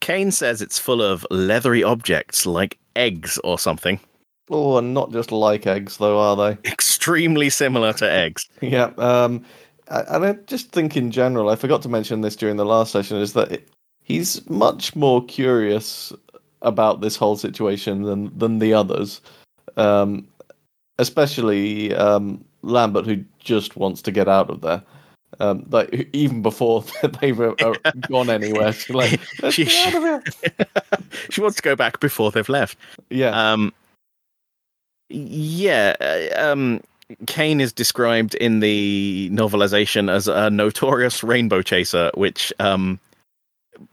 [SPEAKER 1] Kane says it's full of leathery objects like eggs or something.
[SPEAKER 2] Oh, and not just like eggs, though, are they?
[SPEAKER 1] Extremely similar to eggs.
[SPEAKER 2] Yeah. Um, and I just think in general, I forgot to mention this during the last session, is that it, he's much more curious about this whole situation than than the others, um, especially um, Lambert, who just wants to get out of there. Um, like even before they were uh, gone anywhere, she's like,
[SPEAKER 1] She-
[SPEAKER 2] here.
[SPEAKER 1] she wants to go back before they've left.
[SPEAKER 2] Yeah,
[SPEAKER 1] Um, yeah, uh, um, Kane is described in the novelization as a notorious rainbow chaser, which um,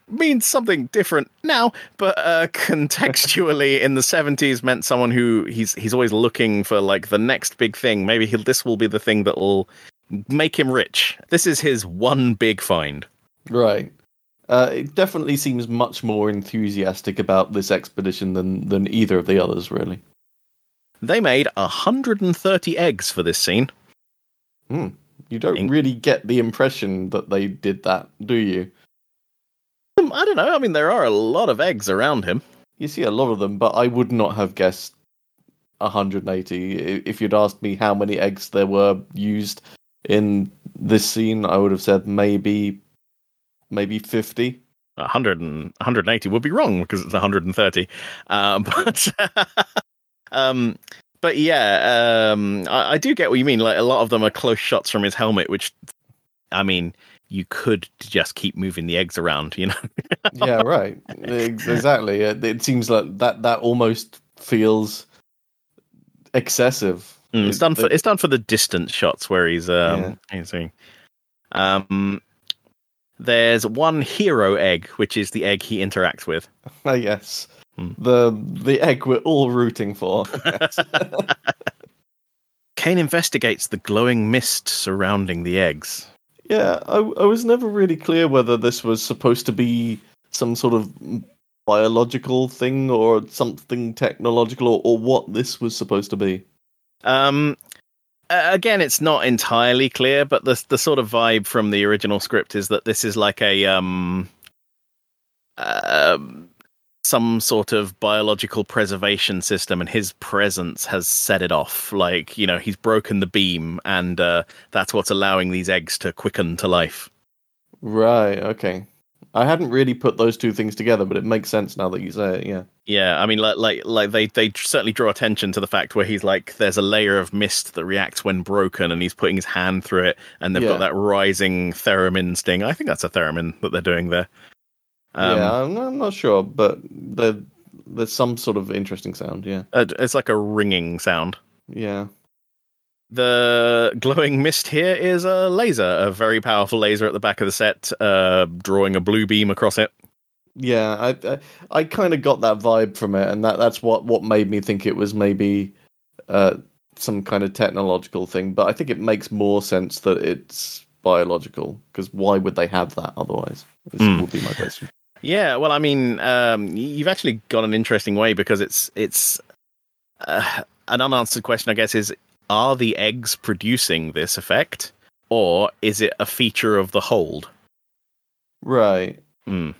[SPEAKER 1] means something different now, but uh, contextually in the seventies meant someone who he's he's always looking for like the next big thing. Maybe this will be the thing that will make him rich. This is his one big find.
[SPEAKER 2] right. Uh, it definitely seems much more enthusiastic about this expedition than than either of the others, really.
[SPEAKER 1] They made 130 eggs for this scene.
[SPEAKER 2] You don't
[SPEAKER 1] In-
[SPEAKER 2] really get the impression that they did that, do you?
[SPEAKER 1] Um, I don't know. I mean, there are a lot of eggs around him.
[SPEAKER 2] You see a lot of them, but I would not have guessed 180. If you'd asked me how many eggs there were used in this scene, I would have said maybe, maybe 50.
[SPEAKER 1] 100 and 180 would be wrong because it's 130. Um, but um, but yeah, um, I, I do get what you mean. Like a lot of them are close shots from his helmet, which I mean, you could just keep moving the eggs around, you know.
[SPEAKER 2] yeah, right. Exactly. It, it seems like that that almost feels excessive.
[SPEAKER 1] Mm, it's done for
[SPEAKER 2] the-
[SPEAKER 1] it's done for the distance shots where he's um
[SPEAKER 2] Yeah.
[SPEAKER 1] he's doing. Um, there's one hero egg, which is the egg he interacts with.
[SPEAKER 2] I guess the the egg we're all rooting for.
[SPEAKER 1] Kane investigates the glowing mist surrounding the eggs.
[SPEAKER 2] yeah, I, I was never really clear whether this was supposed to be some sort of biological thing or something technological or, or what this was supposed to be.
[SPEAKER 1] Um, again, it's not entirely clear, but the the sort of vibe from the original script is that this is like a um, um, some sort of biological preservation system, and his presence has set it off. Like you know, he's broken the beam, and uh, that's what's allowing these eggs to quicken to life.
[SPEAKER 2] Right. Okay. I hadn't really put those two things together, but it makes sense now that you say it. Yeah.
[SPEAKER 1] Yeah, I mean, like, like, like they they certainly draw attention to the fact where he's like, there's a layer of mist that reacts when broken, and he's putting his hand through it, and they've
[SPEAKER 2] Yeah.
[SPEAKER 1] got that rising theremin sting. I think that's a theremin that they're doing there. Um,
[SPEAKER 2] yeah. I'm, I'm not sure, but there, there's some sort of interesting sound. Yeah.
[SPEAKER 1] uh, it's like a ringing sound.
[SPEAKER 2] Yeah.
[SPEAKER 1] The glowing mist here is a laser, a very powerful laser at the back of the set, uh, drawing a blue beam across it.
[SPEAKER 2] Yeah, I I, I kind of got that vibe from it, and that that's what what made me think it was maybe uh, some kind of technological thing. But I think it makes more sense that it's biological because why would they have that otherwise? This
[SPEAKER 1] Hmm.
[SPEAKER 2] would be my question.
[SPEAKER 1] Yeah, well, I mean, um, you've actually got an interesting way because it's it's uh, an unanswered question. I guess is are the eggs producing this effect, or is it a feature of the hold?
[SPEAKER 2] Right,
[SPEAKER 1] Hmm.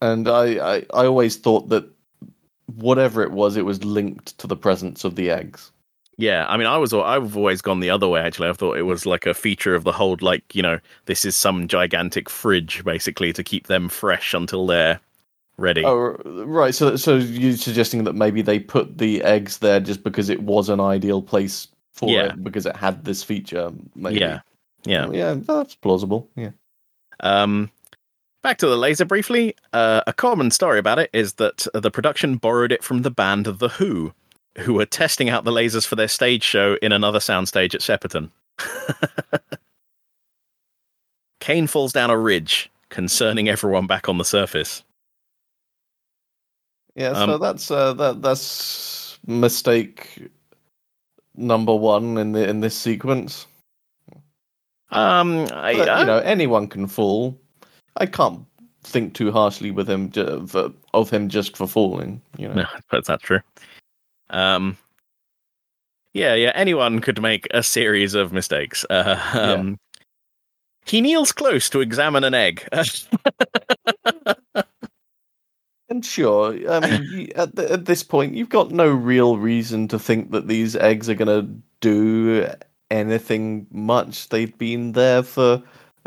[SPEAKER 2] and I, I I always thought that whatever it was, it was linked to the presence of the eggs.
[SPEAKER 1] Yeah, I mean, I was I've always gone the other way. Actually, I thought it was like a feature of the hold, like you know, this is some gigantic fridge basically to keep them fresh until they're ready.
[SPEAKER 2] Oh, right. So so you're suggesting that maybe they put the eggs there just because it was an ideal place for
[SPEAKER 1] Yeah.
[SPEAKER 2] it because it had this feature. Maybe.
[SPEAKER 1] Yeah, yeah.
[SPEAKER 2] yeah, that's plausible. Yeah.
[SPEAKER 1] Um, back to the laser briefly. Uh, a common story about it is that the production borrowed it from the band The Who, who were testing out the lasers for their stage show in another soundstage at Shepperton. Kane falls down a ridge, concerning everyone back on the surface.
[SPEAKER 2] Yeah. So
[SPEAKER 1] Um,
[SPEAKER 2] that's uh, that that's mistake number one in the in this sequence.
[SPEAKER 1] Um, I,
[SPEAKER 2] But,
[SPEAKER 1] I-
[SPEAKER 2] you know, anyone can fall. I can't think too harshly with him ju- of him just for falling. You know.
[SPEAKER 1] No, that's true. Um, yeah, yeah. Anyone could make a series of mistakes. Uh, um, He kneels close to examine an egg.
[SPEAKER 2] And sure, I mean, you, at, the, at this point, you've got no real reason to think that these eggs are going to do anything much. They've been there for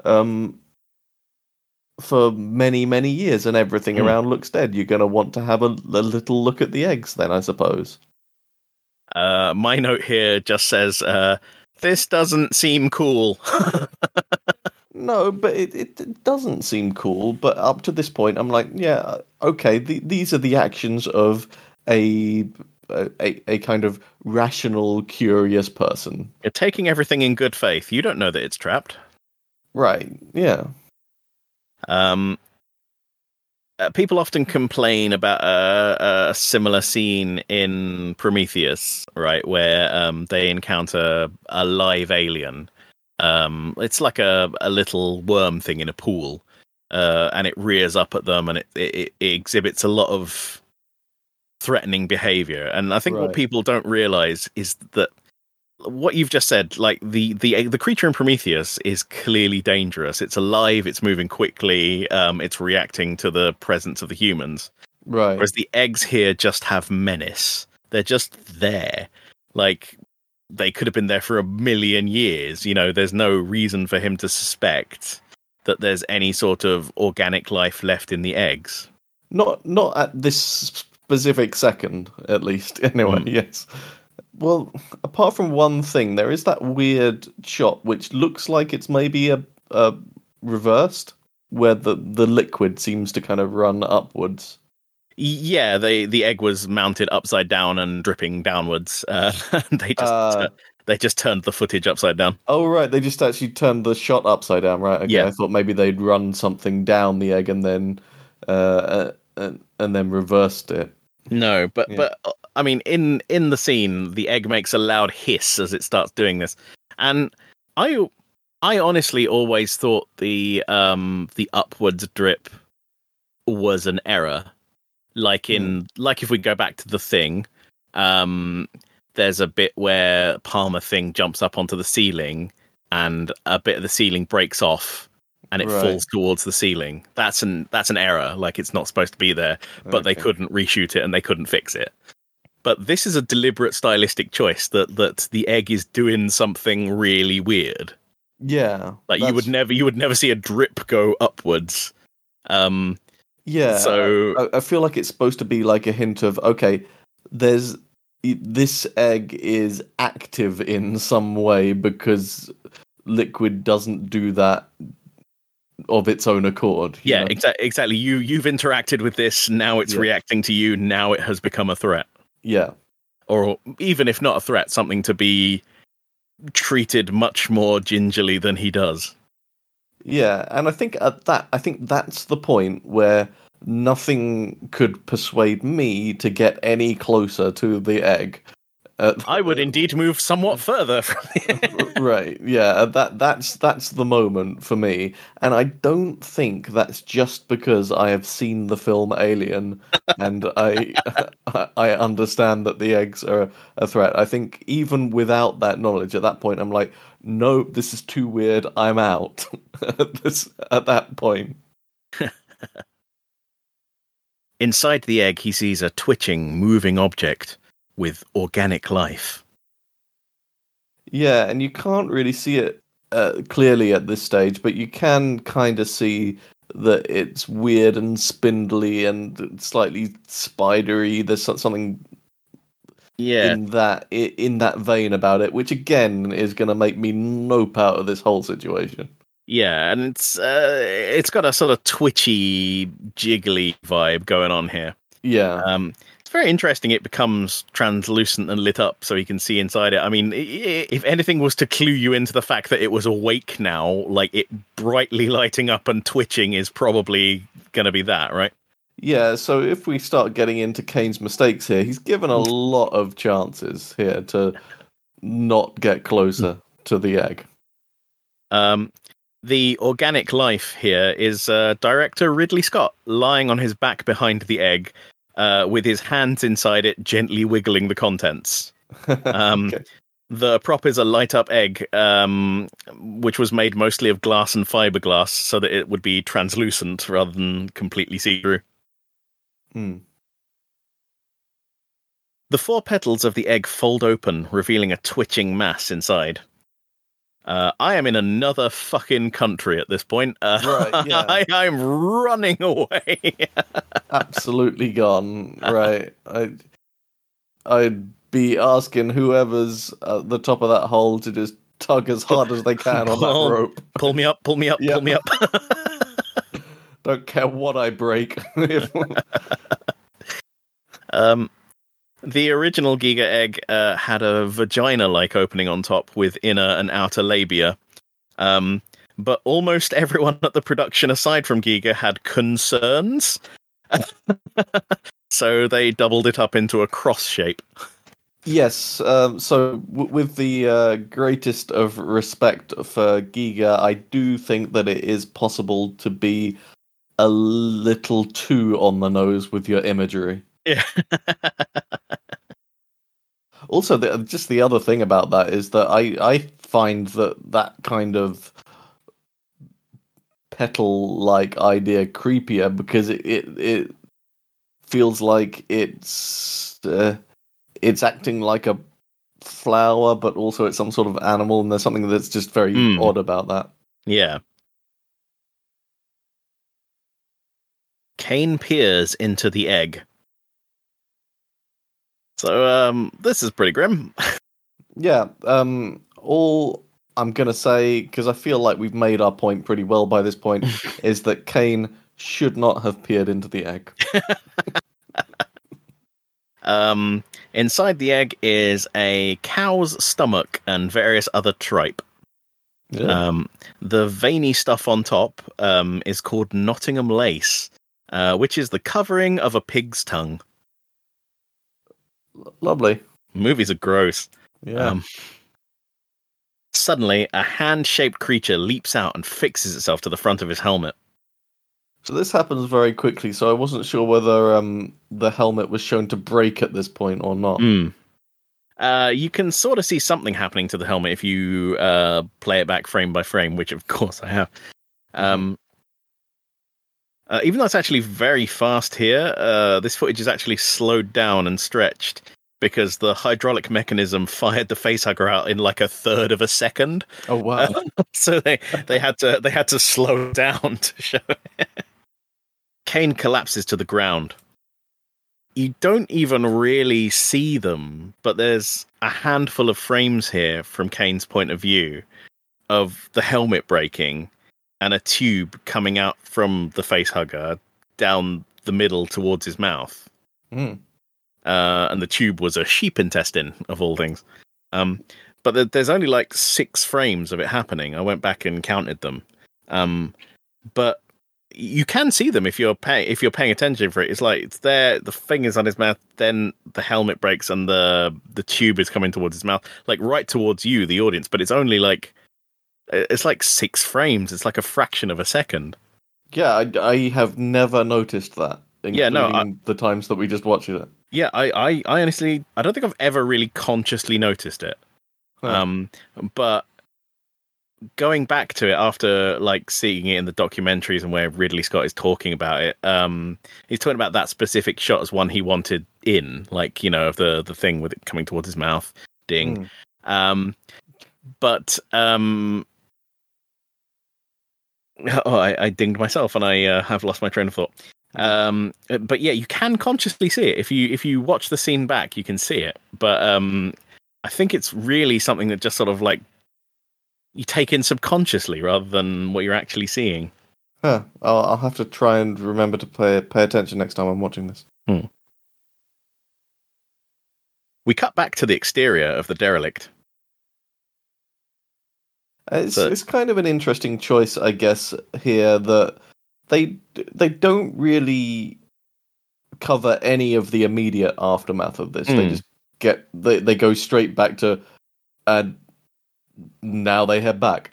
[SPEAKER 2] um, for many, many years, and everything
[SPEAKER 1] Hmm.
[SPEAKER 2] around looks dead. You're going to want to have a, a little look at the eggs, then, I suppose.
[SPEAKER 1] Uh, my note here just says, uh, "This doesn't seem cool."
[SPEAKER 2] No, but it, it, doesn't seem cool. But up to this point, I'm like, yeah, okay. The, these are the actions of a, a a kind of rational, curious person.
[SPEAKER 1] You're taking everything in good faith. You don't know that it's trapped.
[SPEAKER 2] Right? Yeah.
[SPEAKER 1] Um, uh, people often complain about a, a similar scene in Prometheus, right, where um, they encounter a live alien. Um, it's like a, a little worm thing in a pool, uh, and it rears up at them, and it, it, it exhibits a lot of threatening behavior. And I think what people don't realize is that what you've just said, like the the the creature in Prometheus is clearly dangerous. It's alive. It's moving quickly. Um, it's reacting to the presence of the humans.
[SPEAKER 2] Right.
[SPEAKER 1] Whereas the eggs here just have menace. They're just there. Like they could have been there for a million years. You know, there's no reason for him to suspect that there's any sort of organic life left in the eggs.
[SPEAKER 2] Not not at this specific second, at least. Anyway,
[SPEAKER 1] Mm.
[SPEAKER 2] yes. Well, apart from one thing, there is that weird shot which looks like it's maybe a, a reversed, where the the liquid seems to kind of run upwards.
[SPEAKER 1] Yeah, they the egg was mounted upside down and dripping downwards. Uh, they just
[SPEAKER 2] Uh,
[SPEAKER 1] they just turned the footage upside down.
[SPEAKER 2] Oh right, they just actually turned the shot upside down, right? Okay,
[SPEAKER 1] Yeah.
[SPEAKER 2] I thought maybe they'd run something down the egg and then uh, uh and, and then reversed it.
[SPEAKER 1] No, but
[SPEAKER 2] Yeah.
[SPEAKER 1] but I mean, in in the scene, the egg makes a loud hiss as it starts doing this, and I I honestly always thought the um the upwards drip was an error. Like in like if we go back to the thing, um, there's a bit where Palmer thing jumps up onto the ceiling, and a bit of the ceiling breaks off. And it
[SPEAKER 2] Right.
[SPEAKER 1] falls towards the ceiling. That's an that's an error. Like it's not supposed to be there but they couldn't reshoot it and they couldn't fix it. But this is a deliberate stylistic choice that that the egg is doing something really weird.
[SPEAKER 2] Yeah,
[SPEAKER 1] Like you would never you would never see a drip go upwards. Um
[SPEAKER 2] Yeah.
[SPEAKER 1] So-
[SPEAKER 2] I, I feel like it's supposed to be like a hint of okay, there's this egg is active in some way because liquid doesn't do that of its own accord.
[SPEAKER 1] yeah, exactly exactly. You you've interacted with this, now it's
[SPEAKER 2] Yeah.
[SPEAKER 1] reacting to you, now it has become a threat.
[SPEAKER 2] Yeah,
[SPEAKER 1] Or even if not a threat, something to be treated much more gingerly than he does.
[SPEAKER 2] yeah, and I think at that, I think that's the point where nothing could persuade me to get any closer to the egg. Uh,
[SPEAKER 1] I would indeed move somewhat further from the
[SPEAKER 2] right yeah that that's that's the moment for me. And i don't think that's just because i have seen the film alien and i i understand that the eggs are a threat. I think even without that knowledge at that point i'm like no this is too weird. I'm out. At this at that point.
[SPEAKER 1] Inside the egg, he sees a twitching, moving object with organic life.
[SPEAKER 2] Yeah, and you can't really see it uh, clearly at this stage, but you can kind of see that it's weird and spindly and slightly spidery. There's something
[SPEAKER 1] Yeah,
[SPEAKER 2] in that in that vein about it, which again is going to make me nope out of this whole situation.
[SPEAKER 1] yeah, and it's uh, it's got a sort of twitchy, jiggly vibe going on here.
[SPEAKER 2] Yeah,
[SPEAKER 1] Um, it's very interesting. It becomes translucent and lit up, so you can see inside it. I mean, if anything was to clue you into the fact that it was awake now, like it brightly lighting up and twitching is probably going to be that, right?
[SPEAKER 2] yeah. So if we start getting into Kane's mistakes here, he's given a lot of chances here to not get closer to the egg.
[SPEAKER 1] Um, the organic life here is uh, director Ridley Scott lying on his back behind the egg, uh, with his hands inside it, gently wiggling the contents. Um,
[SPEAKER 2] Okay.
[SPEAKER 1] The prop is a light up egg, um, which was made mostly of glass and fiberglass, so that it would be translucent rather than completely see through.
[SPEAKER 2] Hmm.
[SPEAKER 1] The four petals of the egg fold open, revealing a twitching mass inside. Uh, I am in another fucking country at this point. Uh,
[SPEAKER 2] Right, yeah.
[SPEAKER 1] I, I'm running away.
[SPEAKER 2] absolutely gone. Right. I I'd be asking whoever's at the top of that hole to just tug as hard as they can on
[SPEAKER 1] Pull.
[SPEAKER 2] that rope.
[SPEAKER 1] pull me up, pull me up,
[SPEAKER 2] Yeah.
[SPEAKER 1] pull me up.
[SPEAKER 2] Don't care what I break.
[SPEAKER 1] Um, the original Giger egg uh, had a vagina-like opening on top with inner and outer labia. Um, but almost everyone at the production, aside from Giger, had concerns. so they doubled it up into a cross shape.
[SPEAKER 2] yes. Um, so w- with the uh, greatest of respect for Giger, I do think that it is possible to be a little too on the nose with your imagery.
[SPEAKER 1] Yeah.
[SPEAKER 2] Also, the, just the other thing about that is that I I find that that kind of petal like idea creepier because it it, it feels like it's uh, it's acting like a flower, but also it's some sort of animal, and there's something that's just very
[SPEAKER 1] Hmm.
[SPEAKER 2] odd about that.
[SPEAKER 1] Yeah. Kane peers into the egg. So, um, this is pretty grim.
[SPEAKER 2] Yeah. Um. All I'm gonna say because I feel like we've made our point pretty well by this point is that Kane should not have peered into the egg.
[SPEAKER 1] Um, inside the egg is a cow's stomach and various other tripe.
[SPEAKER 2] Yeah.
[SPEAKER 1] Um, the veiny stuff on top um, is called Nottingham lace, uh, which is the covering of a pig's tongue.
[SPEAKER 2] Lovely.
[SPEAKER 1] Movies are gross.
[SPEAKER 2] Yeah.
[SPEAKER 1] Um, suddenly, a hand shaped creature leaps out and fixes itself to the front of his helmet.
[SPEAKER 2] so this happens very quickly. So I wasn't sure whether um, the helmet was shown to break at this point or not.
[SPEAKER 1] Hmm. Uh, you can sort of see something happening to the helmet if you uh, play it back frame by frame, which of course I have. Um, uh, even though it's actually very fast here, uh, this footage is actually slowed down and stretched because the hydraulic mechanism fired the facehugger out in like a third of a second.
[SPEAKER 2] Oh wow.
[SPEAKER 1] so they they had to they had to slow down to show it. Kane collapses to the ground. You don't even really see them, but there's a handful of frames here from Kane's point of view of the helmet breaking and a tube coming out from the face hugger down the middle towards his mouth.
[SPEAKER 2] Hmm.
[SPEAKER 1] Uh, and the tube was a sheep intestine of all things. Um, but there- there's only like six frames of it happening. I went back and counted them. Um, but you can see them if you're pay- if you're paying attention for it. It's like it's there. The fingers on his mouth. Then the helmet breaks and the the tube is coming towards his mouth, like right towards you, the audience. But it's only like it's like six frames. It's like a fraction of a second.
[SPEAKER 2] Yeah, I, I have never noticed that.
[SPEAKER 1] Yeah, no,
[SPEAKER 2] including the times that we just watched it.
[SPEAKER 1] Yeah, I, I, I honestly, I don't think I've ever really consciously noticed it.
[SPEAKER 2] Huh.
[SPEAKER 1] Um, but going back to it after like seeing it in the documentaries and where Ridley Scott is talking about it, um, he's talking about that specific shot as one he wanted in, like you know, of the the thing with it coming towards his mouth, ding.
[SPEAKER 2] Hmm.
[SPEAKER 1] Um, but um, oh, I, I dinged myself and I uh, have lost my train of thought. Um, but yeah, you can consciously see it if you if you watch the scene back, you can see it. But um, I think it's really something that just sort of like you take in subconsciously rather than what you're actually seeing.
[SPEAKER 2] Huh. I'll, I'll have to try and remember to pay pay attention next time I'm watching this.
[SPEAKER 1] We cut back to the exterior of the derelict.
[SPEAKER 2] It's
[SPEAKER 1] So-
[SPEAKER 2] it's kind of an interesting choice, I guess, here that they they don't really cover any of the immediate aftermath of this. They
[SPEAKER 1] Mm.
[SPEAKER 2] just get they they go straight back to and now they head back.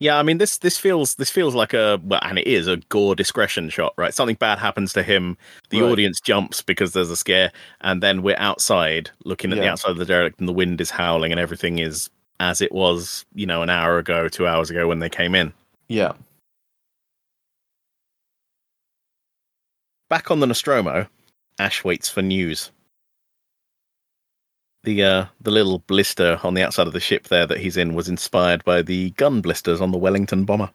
[SPEAKER 1] Yeah, I mean this this feels this feels like a well, and it is a gore discretion shot, right? Something bad happens to him, the
[SPEAKER 2] Right.
[SPEAKER 1] audience jumps because there's a scare, and then we're outside looking at the outside of the derelict, and the wind is howling, and everything is as it was, you know, an hour ago, two hours ago when they came in.
[SPEAKER 2] Yeah.
[SPEAKER 1] Back on the Nostromo, Ash waits for news. The uh, the little blister on the outside of the ship there that he's in was inspired by the gun blisters on the Wellington bomber.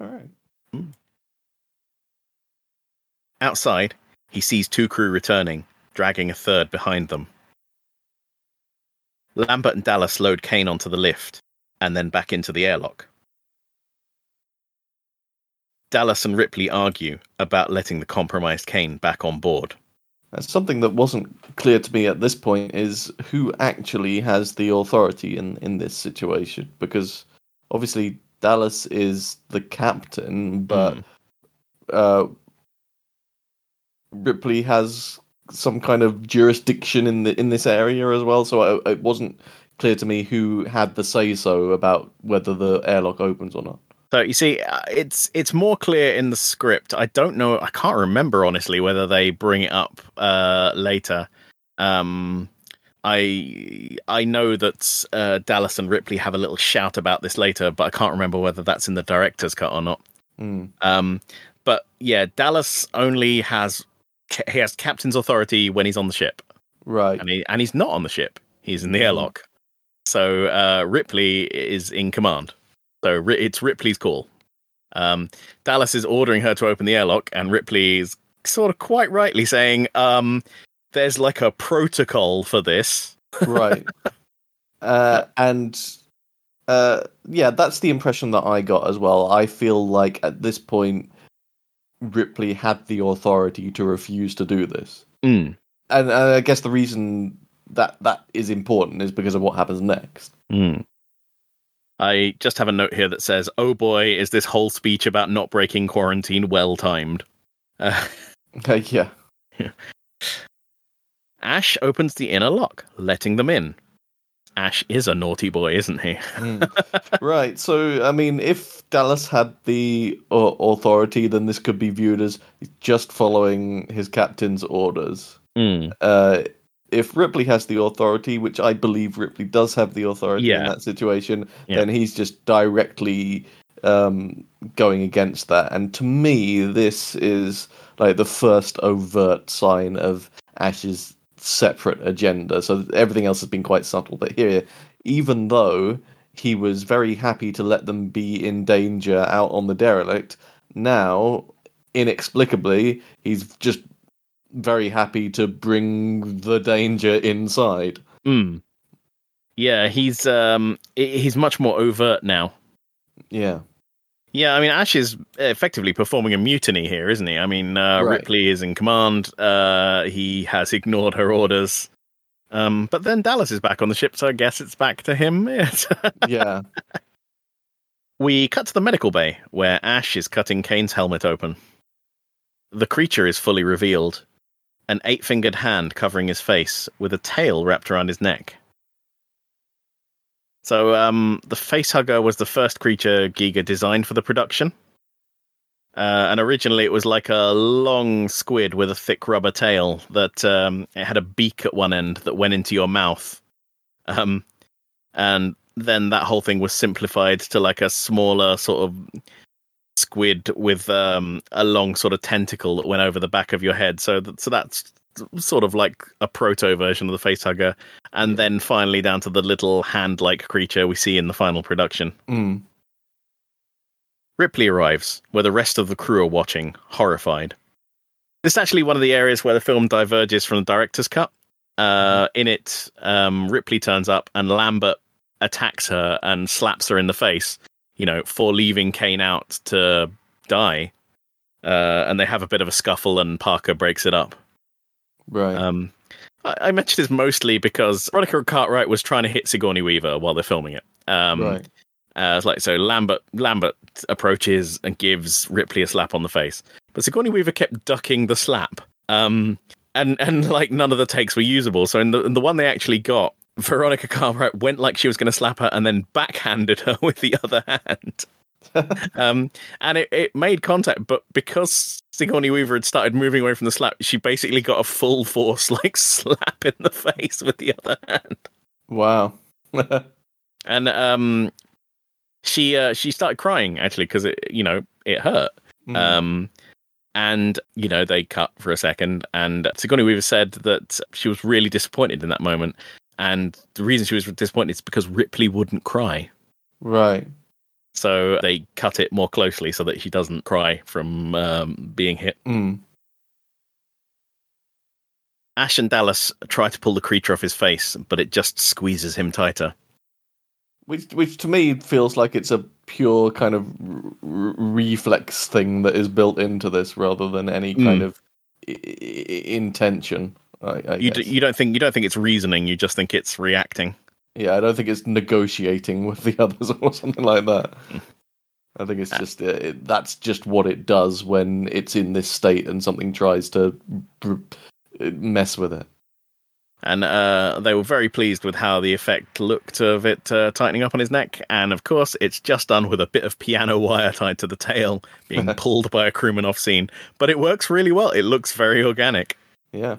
[SPEAKER 2] All right.
[SPEAKER 1] Outside, he sees two crew returning, dragging a third behind them. Lambert and Dallas load Kane onto the lift and then back into the airlock. Dallas and Ripley argue about letting the compromised Kane back on board.
[SPEAKER 2] Uh, Something that wasn't clear to me at this point is who actually has the authority in, in this situation. Because obviously Dallas is the captain, but
[SPEAKER 1] Mm.
[SPEAKER 2] uh, Ripley has some kind of jurisdiction in the in this area as well. So it, it wasn't clear to me who had the say so about whether the airlock opens or not.
[SPEAKER 1] So you see, uh, it's it's more clear in the script. I don't know. I can't remember honestly whether they bring it up uh, later. Um, I I know that uh, Dallas and Ripley have a little shout about this later, but I can't remember whether that's in the director's cut or not.
[SPEAKER 2] Hmm.
[SPEAKER 1] Um, but yeah, Dallas only has he has captain's authority when he's on the ship,
[SPEAKER 2] Right.
[SPEAKER 1] and he and he's not on the ship. He's in the
[SPEAKER 2] Mhm.
[SPEAKER 1] airlock. So uh, Ripley is in command. So it's Ripley's call. Um, Dallas is ordering her to open the airlock, and Ripley is sort of quite rightly saying, um, "There's like a protocol for this."
[SPEAKER 2] right. Uh, and uh, yeah, that's the impression that I got as well. I feel like at this point, Ripley had the authority to refuse to do this,
[SPEAKER 1] Mm.
[SPEAKER 2] and uh, I guess the reason that that is important is because of what happens next.
[SPEAKER 1] Mm. I just have a note here that says, "Oh boy, is this whole speech about not breaking quarantine well timed?" Uh,
[SPEAKER 2] Okay, yeah.
[SPEAKER 1] Ash opens the inner lock, letting them in. Ash is a naughty boy, isn't he?
[SPEAKER 2] right. So, I mean, if Dallas had the uh, authority, then this could be viewed as just following his captain's orders.
[SPEAKER 1] Mm.
[SPEAKER 2] Uh, if Ripley has the authority, which I believe Ripley does have the authority in that situation,
[SPEAKER 1] Yeah.
[SPEAKER 2] then he's just directly um, going against that. And to me, this is like the first overt sign of Ash's separate agenda. So everything else has been quite subtle, but here, even though he was very happy to let them be in danger out on the derelict, now inexplicably he's just very happy to bring the danger inside.
[SPEAKER 1] Mm. Yeah, he's um he's much more overt now.
[SPEAKER 2] Yeah.
[SPEAKER 1] Yeah, I mean Ash is effectively performing a mutiny here, isn't he? I mean uh,
[SPEAKER 2] Right.
[SPEAKER 1] Ripley is in command. Uh, he has ignored her orders. Um, but then Dallas is back on the ship, so I guess it's back to him.
[SPEAKER 2] Yeah.
[SPEAKER 1] We cut to the medical bay where Ash is cutting Kane's helmet open. The creature is fully revealed an eight fingered hand covering his face with a tail wrapped around his neck. So, um, the facehugger was the first creature Giger designed for the production. Uh, and originally it was like a long squid with a thick rubber tail that um, it had a beak at one end that went into your mouth. Um, and then that whole thing was simplified to like a smaller sort of squid with um, a long sort of tentacle that went over the back of your head. So, th- so that's sort of like a proto version of the facehugger, and then finally down to the little hand-like creature we see in the final production.
[SPEAKER 2] Mm.
[SPEAKER 1] Ripley arrives, where the rest of the crew are watching, horrified. This is actually one of the areas where the film diverges from the director's cut. Uh, in it, um, Ripley turns up and Lambert attacks her and slaps her in the face, you know, for leaving Kane out to die. Uh, and they have a bit of a scuffle, and Parker breaks it up.
[SPEAKER 2] Right.
[SPEAKER 1] Um, I, I mentioned this mostly because Veronica Cartwright was trying to hit Sigourney Weaver while they're filming it. Um,
[SPEAKER 2] right.
[SPEAKER 1] uh, it's like so Lambert Lambert approaches and gives Ripley a slap on the face, but Sigourney Weaver kept ducking the slap. Um, and and like none of the takes were usable. So in the in the one they actually got, Veronica Cartwright went like she was going to slap her and then backhanded her with the other hand. um, and it, it made contact, but because Sigourney Weaver had started moving away from the slap, she basically got a full force like slap in the face with the other hand
[SPEAKER 2] Wow.
[SPEAKER 1] and um she uh she started crying actually because it you know it hurt
[SPEAKER 2] Mm.
[SPEAKER 1] um and you know they cut for a second and Sigourney Weaver said that she was really disappointed in that moment and the reason she was disappointed is because Ripley wouldn't cry
[SPEAKER 2] right.
[SPEAKER 1] So they cut it more closely so that she doesn't cry from um, being hit
[SPEAKER 2] Mm.
[SPEAKER 1] Ash and Dallas try to pull the creature off his face but it just squeezes him tighter
[SPEAKER 2] Which, which to me feels like it's a pure kind of r- reflex thing that is built into this, rather than any
[SPEAKER 1] Mm.
[SPEAKER 2] kind of I- I- intention. I
[SPEAKER 1] you, d- you don't think you don't think it's reasoning you just think it's reacting
[SPEAKER 2] Yeah, I don't think it's negotiating with the others or something like that. I think it's
[SPEAKER 1] Uh,
[SPEAKER 2] just uh, it, that's just what it does when it's in this state and something tries to mess with it.
[SPEAKER 1] and uh, they were very pleased with how the effect looked of it uh, tightening up on his neck. And of course, it's just done with a bit of piano wire tied to the tail, being pulled by a crewman off scene. But it works really well. It looks very organic.
[SPEAKER 2] Yeah.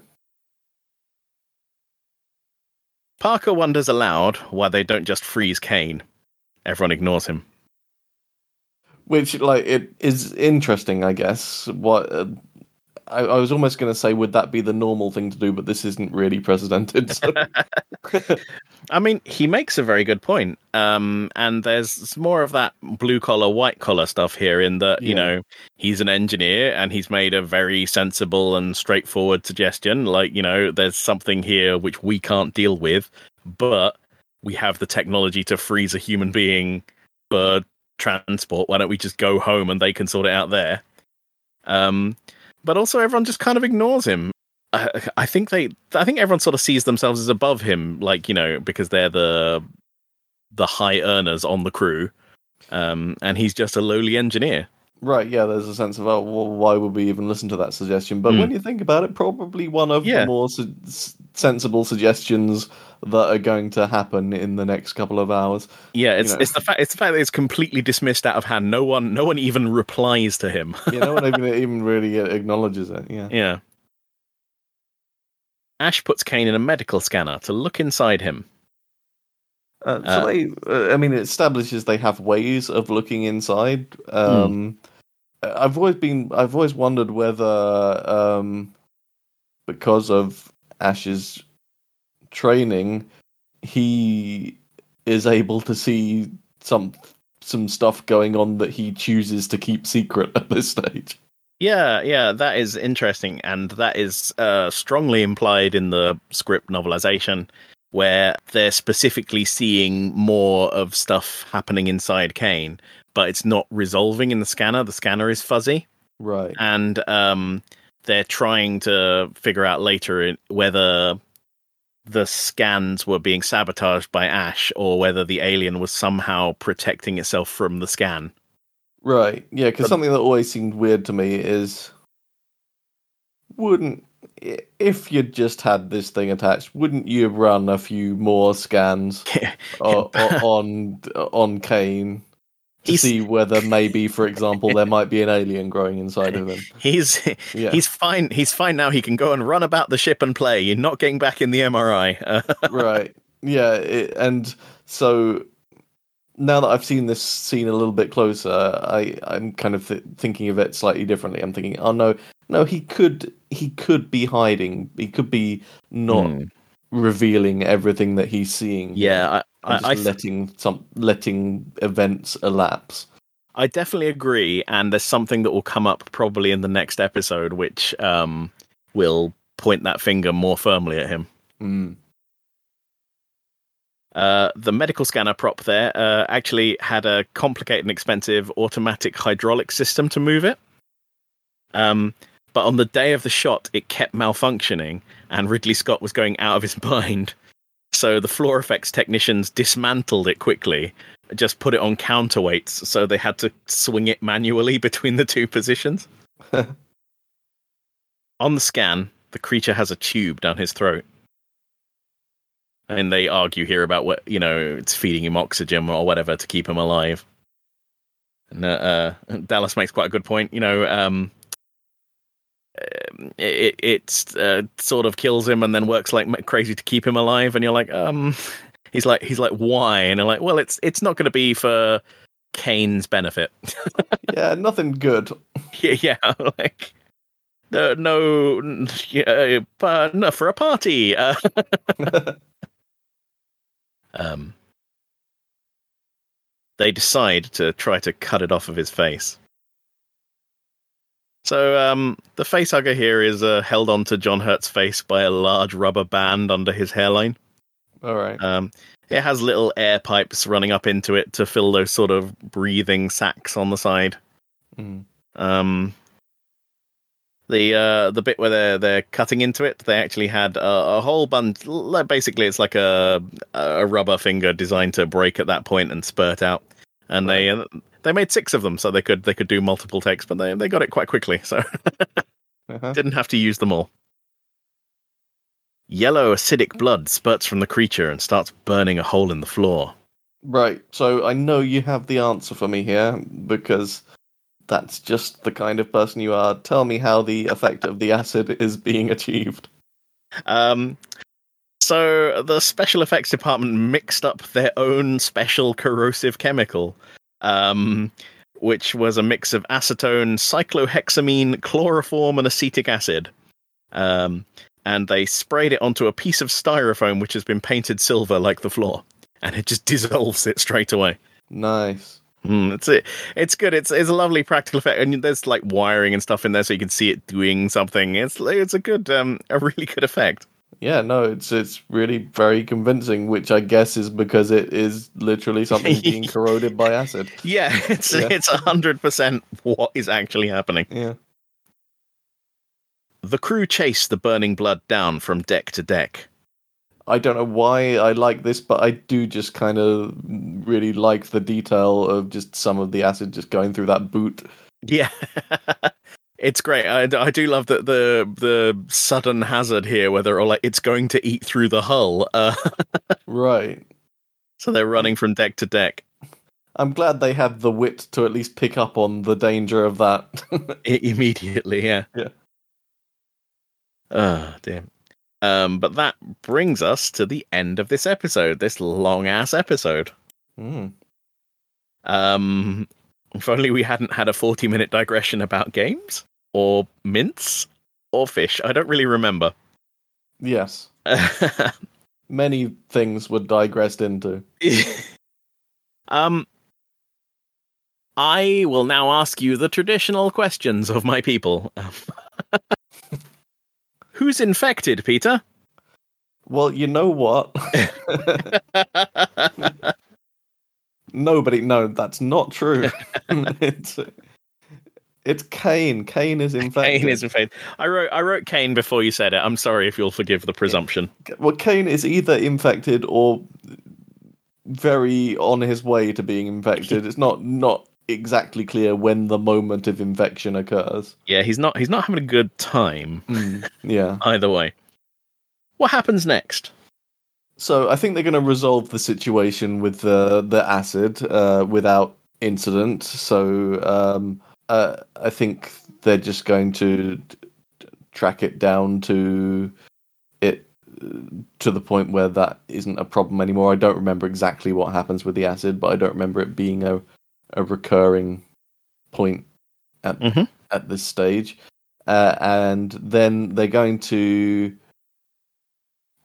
[SPEAKER 1] Parker wonders aloud why they don't just freeze Kane. Everyone ignores him.
[SPEAKER 2] Which, like, it is interesting, I guess. What uh, I, I was almost going to say, would that be the normal thing to do? But this isn't really precedented. So.
[SPEAKER 1] I mean, he makes a very good point. Um, and there's more of that blue collar, white collar stuff here in that, you know, he's an engineer and he's made a very sensible and straightforward suggestion. Like, you know, there's something here which we can't deal with, but we have the technology to freeze a human being for transport. Why don't we just go home and they can sort it out there? Um, but also everyone just kind of ignores him. I, I think they, I think everyone sort of sees themselves as above him, like you know, because they're the the high earners on the crew, um, and he's just a lowly engineer.
[SPEAKER 2] Right, yeah, there's a sense of, oh, well, why would we even listen to that suggestion? But
[SPEAKER 1] Hmm.
[SPEAKER 2] when you think about it, probably one of
[SPEAKER 1] Yeah.
[SPEAKER 2] the more su- sensible suggestions that are going to happen in the next couple of hours.
[SPEAKER 1] Yeah, it's
[SPEAKER 2] know.
[SPEAKER 1] it's the fact it's the fact that it's completely dismissed out of hand. No one, no one even replies to him.
[SPEAKER 2] You know, one even, even really acknowledges it, yeah.
[SPEAKER 1] yeah. Ash puts Kane in a medical scanner to look inside him.
[SPEAKER 2] Uh, so
[SPEAKER 1] Uh,
[SPEAKER 2] they, uh, I mean, it establishes they have ways of looking inside.
[SPEAKER 1] Hmm.
[SPEAKER 2] Um, I've always been, I've always wondered whether, um, because of Ash's training, he is able to see some some stuff going on that he chooses to keep secret at this stage.
[SPEAKER 1] Yeah, yeah, that is interesting, and that is uh, strongly implied in the script novelization, where they're specifically seeing more of stuff happening inside Kane, but it's not resolving in the scanner. The scanner is fuzzy,
[SPEAKER 2] Right.
[SPEAKER 1] and um, they're trying to figure out later whether the scans were being sabotaged by Ash or whether the alien was somehow protecting itself from the scan.
[SPEAKER 2] Right. Yeah, because something that always seemed weird to me is wouldn't if you'd just had this thing attached, wouldn't you run a few more scans o- on on Kane to
[SPEAKER 1] He's-
[SPEAKER 2] see whether maybe, for example, there might be an alien growing inside of him?
[SPEAKER 1] He's
[SPEAKER 2] Yeah.
[SPEAKER 1] he's fine. He's fine now. He can go and run about the ship and play. You're not getting back in the MRI.
[SPEAKER 2] Right. Yeah, it, and so now that I've seen this scene a little bit closer, I I'm kind of th- thinking of it slightly differently. I'm thinking, oh no, no, he could he could be hiding. He could be not
[SPEAKER 1] Hmm.
[SPEAKER 2] revealing everything that he's seeing.
[SPEAKER 1] yeah, I, I,
[SPEAKER 2] just
[SPEAKER 1] I, th-
[SPEAKER 2] letting some letting events elapse.
[SPEAKER 1] I definitely agree. And there's something that will come up probably in the next episode, which um will point that finger more firmly at him.
[SPEAKER 2] Mm.
[SPEAKER 1] Uh, the medical scanner prop there uh, actually had a complicated and expensive automatic hydraulic system to move it. Um, but on the day of the shot, it kept malfunctioning, and Ridley Scott was going out of his mind. So the floor effects technicians dismantled it quickly, just put it on counterweights, so they had to swing it manually between the two positions. on the scan, the creature has a tube down his throat and they argue here about what you know it's feeding him oxygen or whatever to keep him alive. And uh, uh dallas makes quite a good point you know um um, it it uh, sort of kills him and then works like crazy to keep him alive. And you're like um he's like he's like why? And i'm like well it's it's not going to be for kane's benefit.
[SPEAKER 2] Yeah, nothing good.
[SPEAKER 1] yeah, yeah like no no yeah, uh, no for a party. Uh, um, they decide to try to cut it off of his face. So um, the face hugger here is uh, held onto John Hurt's face by a large rubber band under his hairline.
[SPEAKER 2] All right.
[SPEAKER 1] Um, it has little air pipes running up into it to fill those sort of breathing sacs on the side.
[SPEAKER 2] Mm.
[SPEAKER 1] Um, the uh, the bit where they're they're cutting into it, they actually had a, a whole bunch. Basically, it's like a a rubber finger designed to break at that point and spurt out. And they uh, they made six of them, so they could they could do multiple takes, but they they got it quite quickly, so
[SPEAKER 2] Uh-huh.
[SPEAKER 1] didn't have to use them all. Yellow acidic blood spurts from the creature and starts burning a hole in the floor.
[SPEAKER 2] Right. So I know you have the answer for me here because that's just the kind of person you are. Tell me how the effect of the acid is being achieved.
[SPEAKER 1] Um, so the special effects department mixed up their own special corrosive chemical, um, which was a mix of acetone, cyclohexamine, chloroform, and acetic acid. Um, and they sprayed it onto a piece of styrofoam which has been painted silver like the floor, and it just dissolves it straight away.
[SPEAKER 2] Nice.
[SPEAKER 1] Mm, it's it. It's good. It's it's a lovely practical effect, and there's like wiring and stuff in there, so you can see it doing something. It's it's a good, um, a really good effect.
[SPEAKER 2] Yeah, no, it's it's really very convincing, which I guess is because it is literally something being corroded by acid.
[SPEAKER 1] Yeah, it's
[SPEAKER 2] Yeah.
[SPEAKER 1] it's a hundred percent what is actually happening.
[SPEAKER 2] Yeah.
[SPEAKER 1] the crew chase the burning blood down from deck to deck.
[SPEAKER 2] I don't know why I like this, but I do just kind of really like the detail of just some of the acid just going through that boot.
[SPEAKER 1] Yeah. it's great. I, I do love that the the sudden hazard here where they're all like, it's going to eat through the hull. Uh,
[SPEAKER 2] right.
[SPEAKER 1] So they're running from deck to deck.
[SPEAKER 2] I'm glad they had the wit to at least pick up on the danger of that.
[SPEAKER 1] Immediately, yeah.
[SPEAKER 2] Yeah.
[SPEAKER 1] Oh, dear. Um, but that brings us to the end of this episode, this long ass episode.
[SPEAKER 2] Mm.
[SPEAKER 1] Um, if only we hadn't had a 40 minute digression about games or mints or fish. I don't really remember.
[SPEAKER 2] Yes. Many things were digressed into.
[SPEAKER 1] um, I will now ask you the traditional questions of my people. Who's infected, Peter?
[SPEAKER 2] Well, you know what? Nobody. No, that's not true. it's it's Kane. Kane is infected.
[SPEAKER 1] Kane is infected. I wrote I wrote Kane before you said it. I'm sorry if you'll forgive the presumption.
[SPEAKER 2] Well, Kane is either infected or very on his way to being infected. It's not not exactly clear when the moment of infection occurs.
[SPEAKER 1] Yeah, he's not he's not having a good time
[SPEAKER 2] Yeah.
[SPEAKER 1] either way. What happens next?
[SPEAKER 2] So I think they're going to resolve the situation with the the acid uh, without incident. So um, uh, I think they're just going to track it down to it to the point where that isn't a problem anymore. I don't remember exactly what happens with the acid, but I don't remember it being a a recurring point at
[SPEAKER 1] Mhm.
[SPEAKER 2] at this stage. Uh, and then they're going to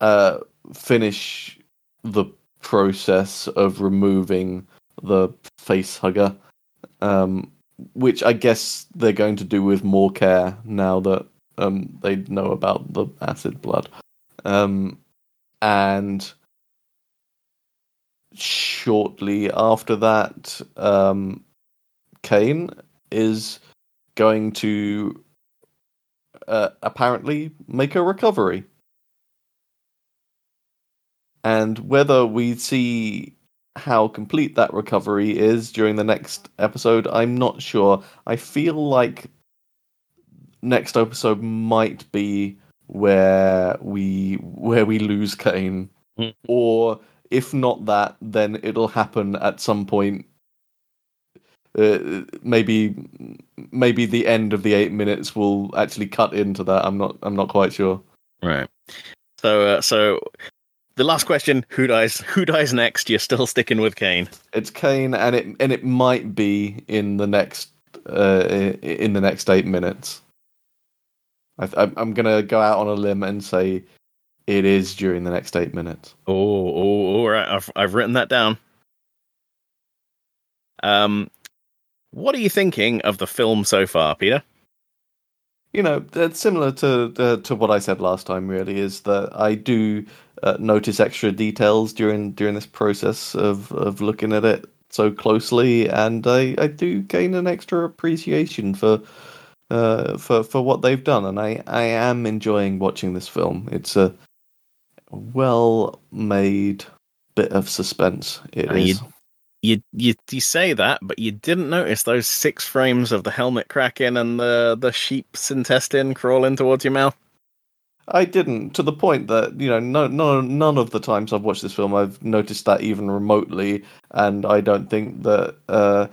[SPEAKER 2] uh, finish the process of removing the face hugger, um, which I guess they're going to do with more care now that um, they know about the acid blood. Um, and shortly after that, um, Kane is going to uh, apparently make a recovery. And whether we see how complete that recovery is during the next episode, I'm not sure. I feel like next episode might be where we where we lose Kane,
[SPEAKER 1] Mm.
[SPEAKER 2] or if not that, then it'll happen at some point. Uh, maybe maybe the end of the eight minutes will actually cut into that. I'm not I'm not quite sure.
[SPEAKER 1] Right. So uh, so the last question, who dies who dies next? You're still sticking with Kane.
[SPEAKER 2] It's Kane, and it and it might be in the next uh, in the next eight minutes. I, I'm I'm gonna go out on a limb and say it is during the next eight minutes.
[SPEAKER 1] Oh, oh, all right. I've I've written that down. Um, what are you thinking of the film so far, Peter?
[SPEAKER 2] You know, that's similar to uh, to what I said last time. Really, is that I do uh, notice extra details during during this process of of looking at it so closely, and I I do gain an extra appreciation for uh, for for what they've done, and I I am enjoying watching this film. It's a well made bit of suspense. It
[SPEAKER 1] you-
[SPEAKER 2] is.
[SPEAKER 1] You, you you say that, but you didn't notice those six frames of the helmet cracking and the the sheep's intestine crawling towards your mouth.
[SPEAKER 2] I didn't to the point that you know no no none of the times I've watched this film I've noticed that even remotely, and I don't think that uh,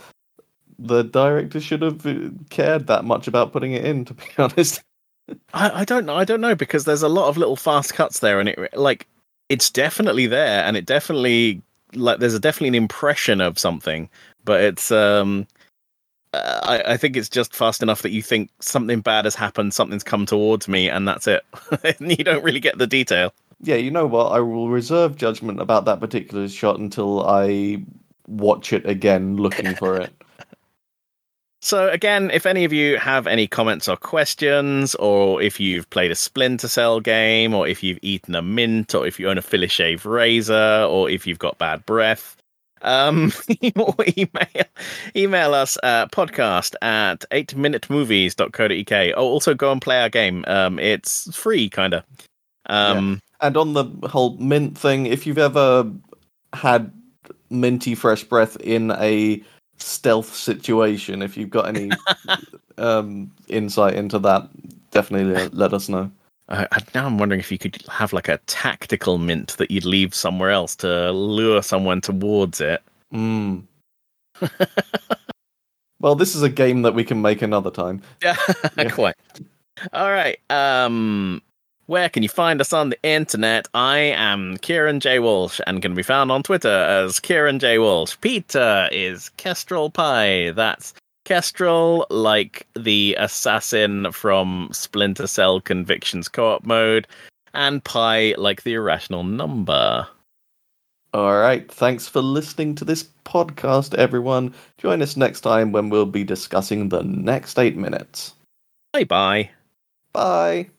[SPEAKER 2] the director should have uh, cared that much about putting it in. To be honest,
[SPEAKER 1] I, I don't know. I don't know because there's a lot of little fast cuts there, and it like it's definitely there, and it definitely like there's a definitely an impression of something, but it's um. Uh, I, I think it's just fast enough that you think something bad has happened, something's come towards me, and that's it. you don't really get the detail.
[SPEAKER 2] yeah, you know what? I will reserve judgment about that particular shot until I watch it again, looking for it.
[SPEAKER 1] So again, if any of you have any comments or questions, or if you've played a Splinter Cell game, or if you've eaten a mint, or if you own a Philishave razor, or if you've got bad breath, Um, email email us uh, podcast at 8minutemovies.co.uk. Oh, also go and play our game. Um, it's free, kind of. Um,
[SPEAKER 2] And on the whole mint thing, if you've ever had minty fresh breath in a stealth situation, if you've got any um, insight into that, definitely let- us know.
[SPEAKER 1] I, now I'm wondering if you could have like a tactical mint that you'd leave somewhere else to lure someone towards it.
[SPEAKER 2] Mm. well, this is a game that we can make another time.
[SPEAKER 1] Yeah,
[SPEAKER 2] Yeah.
[SPEAKER 1] quite. All right. Um, where can you find us on the internet? I am Kieran J. Walsh and can be found on Twitter as Kieran J. Walsh. Peter is Kestrel Pi. That's Kestrel, like the assassin from Splinter Cell Convictions co op mode, and Pi, like the irrational number.
[SPEAKER 2] All right. Thanks for listening to this podcast, everyone. Join us next time when we'll be discussing the next eight minutes.
[SPEAKER 1] Bye bye.
[SPEAKER 2] Bye.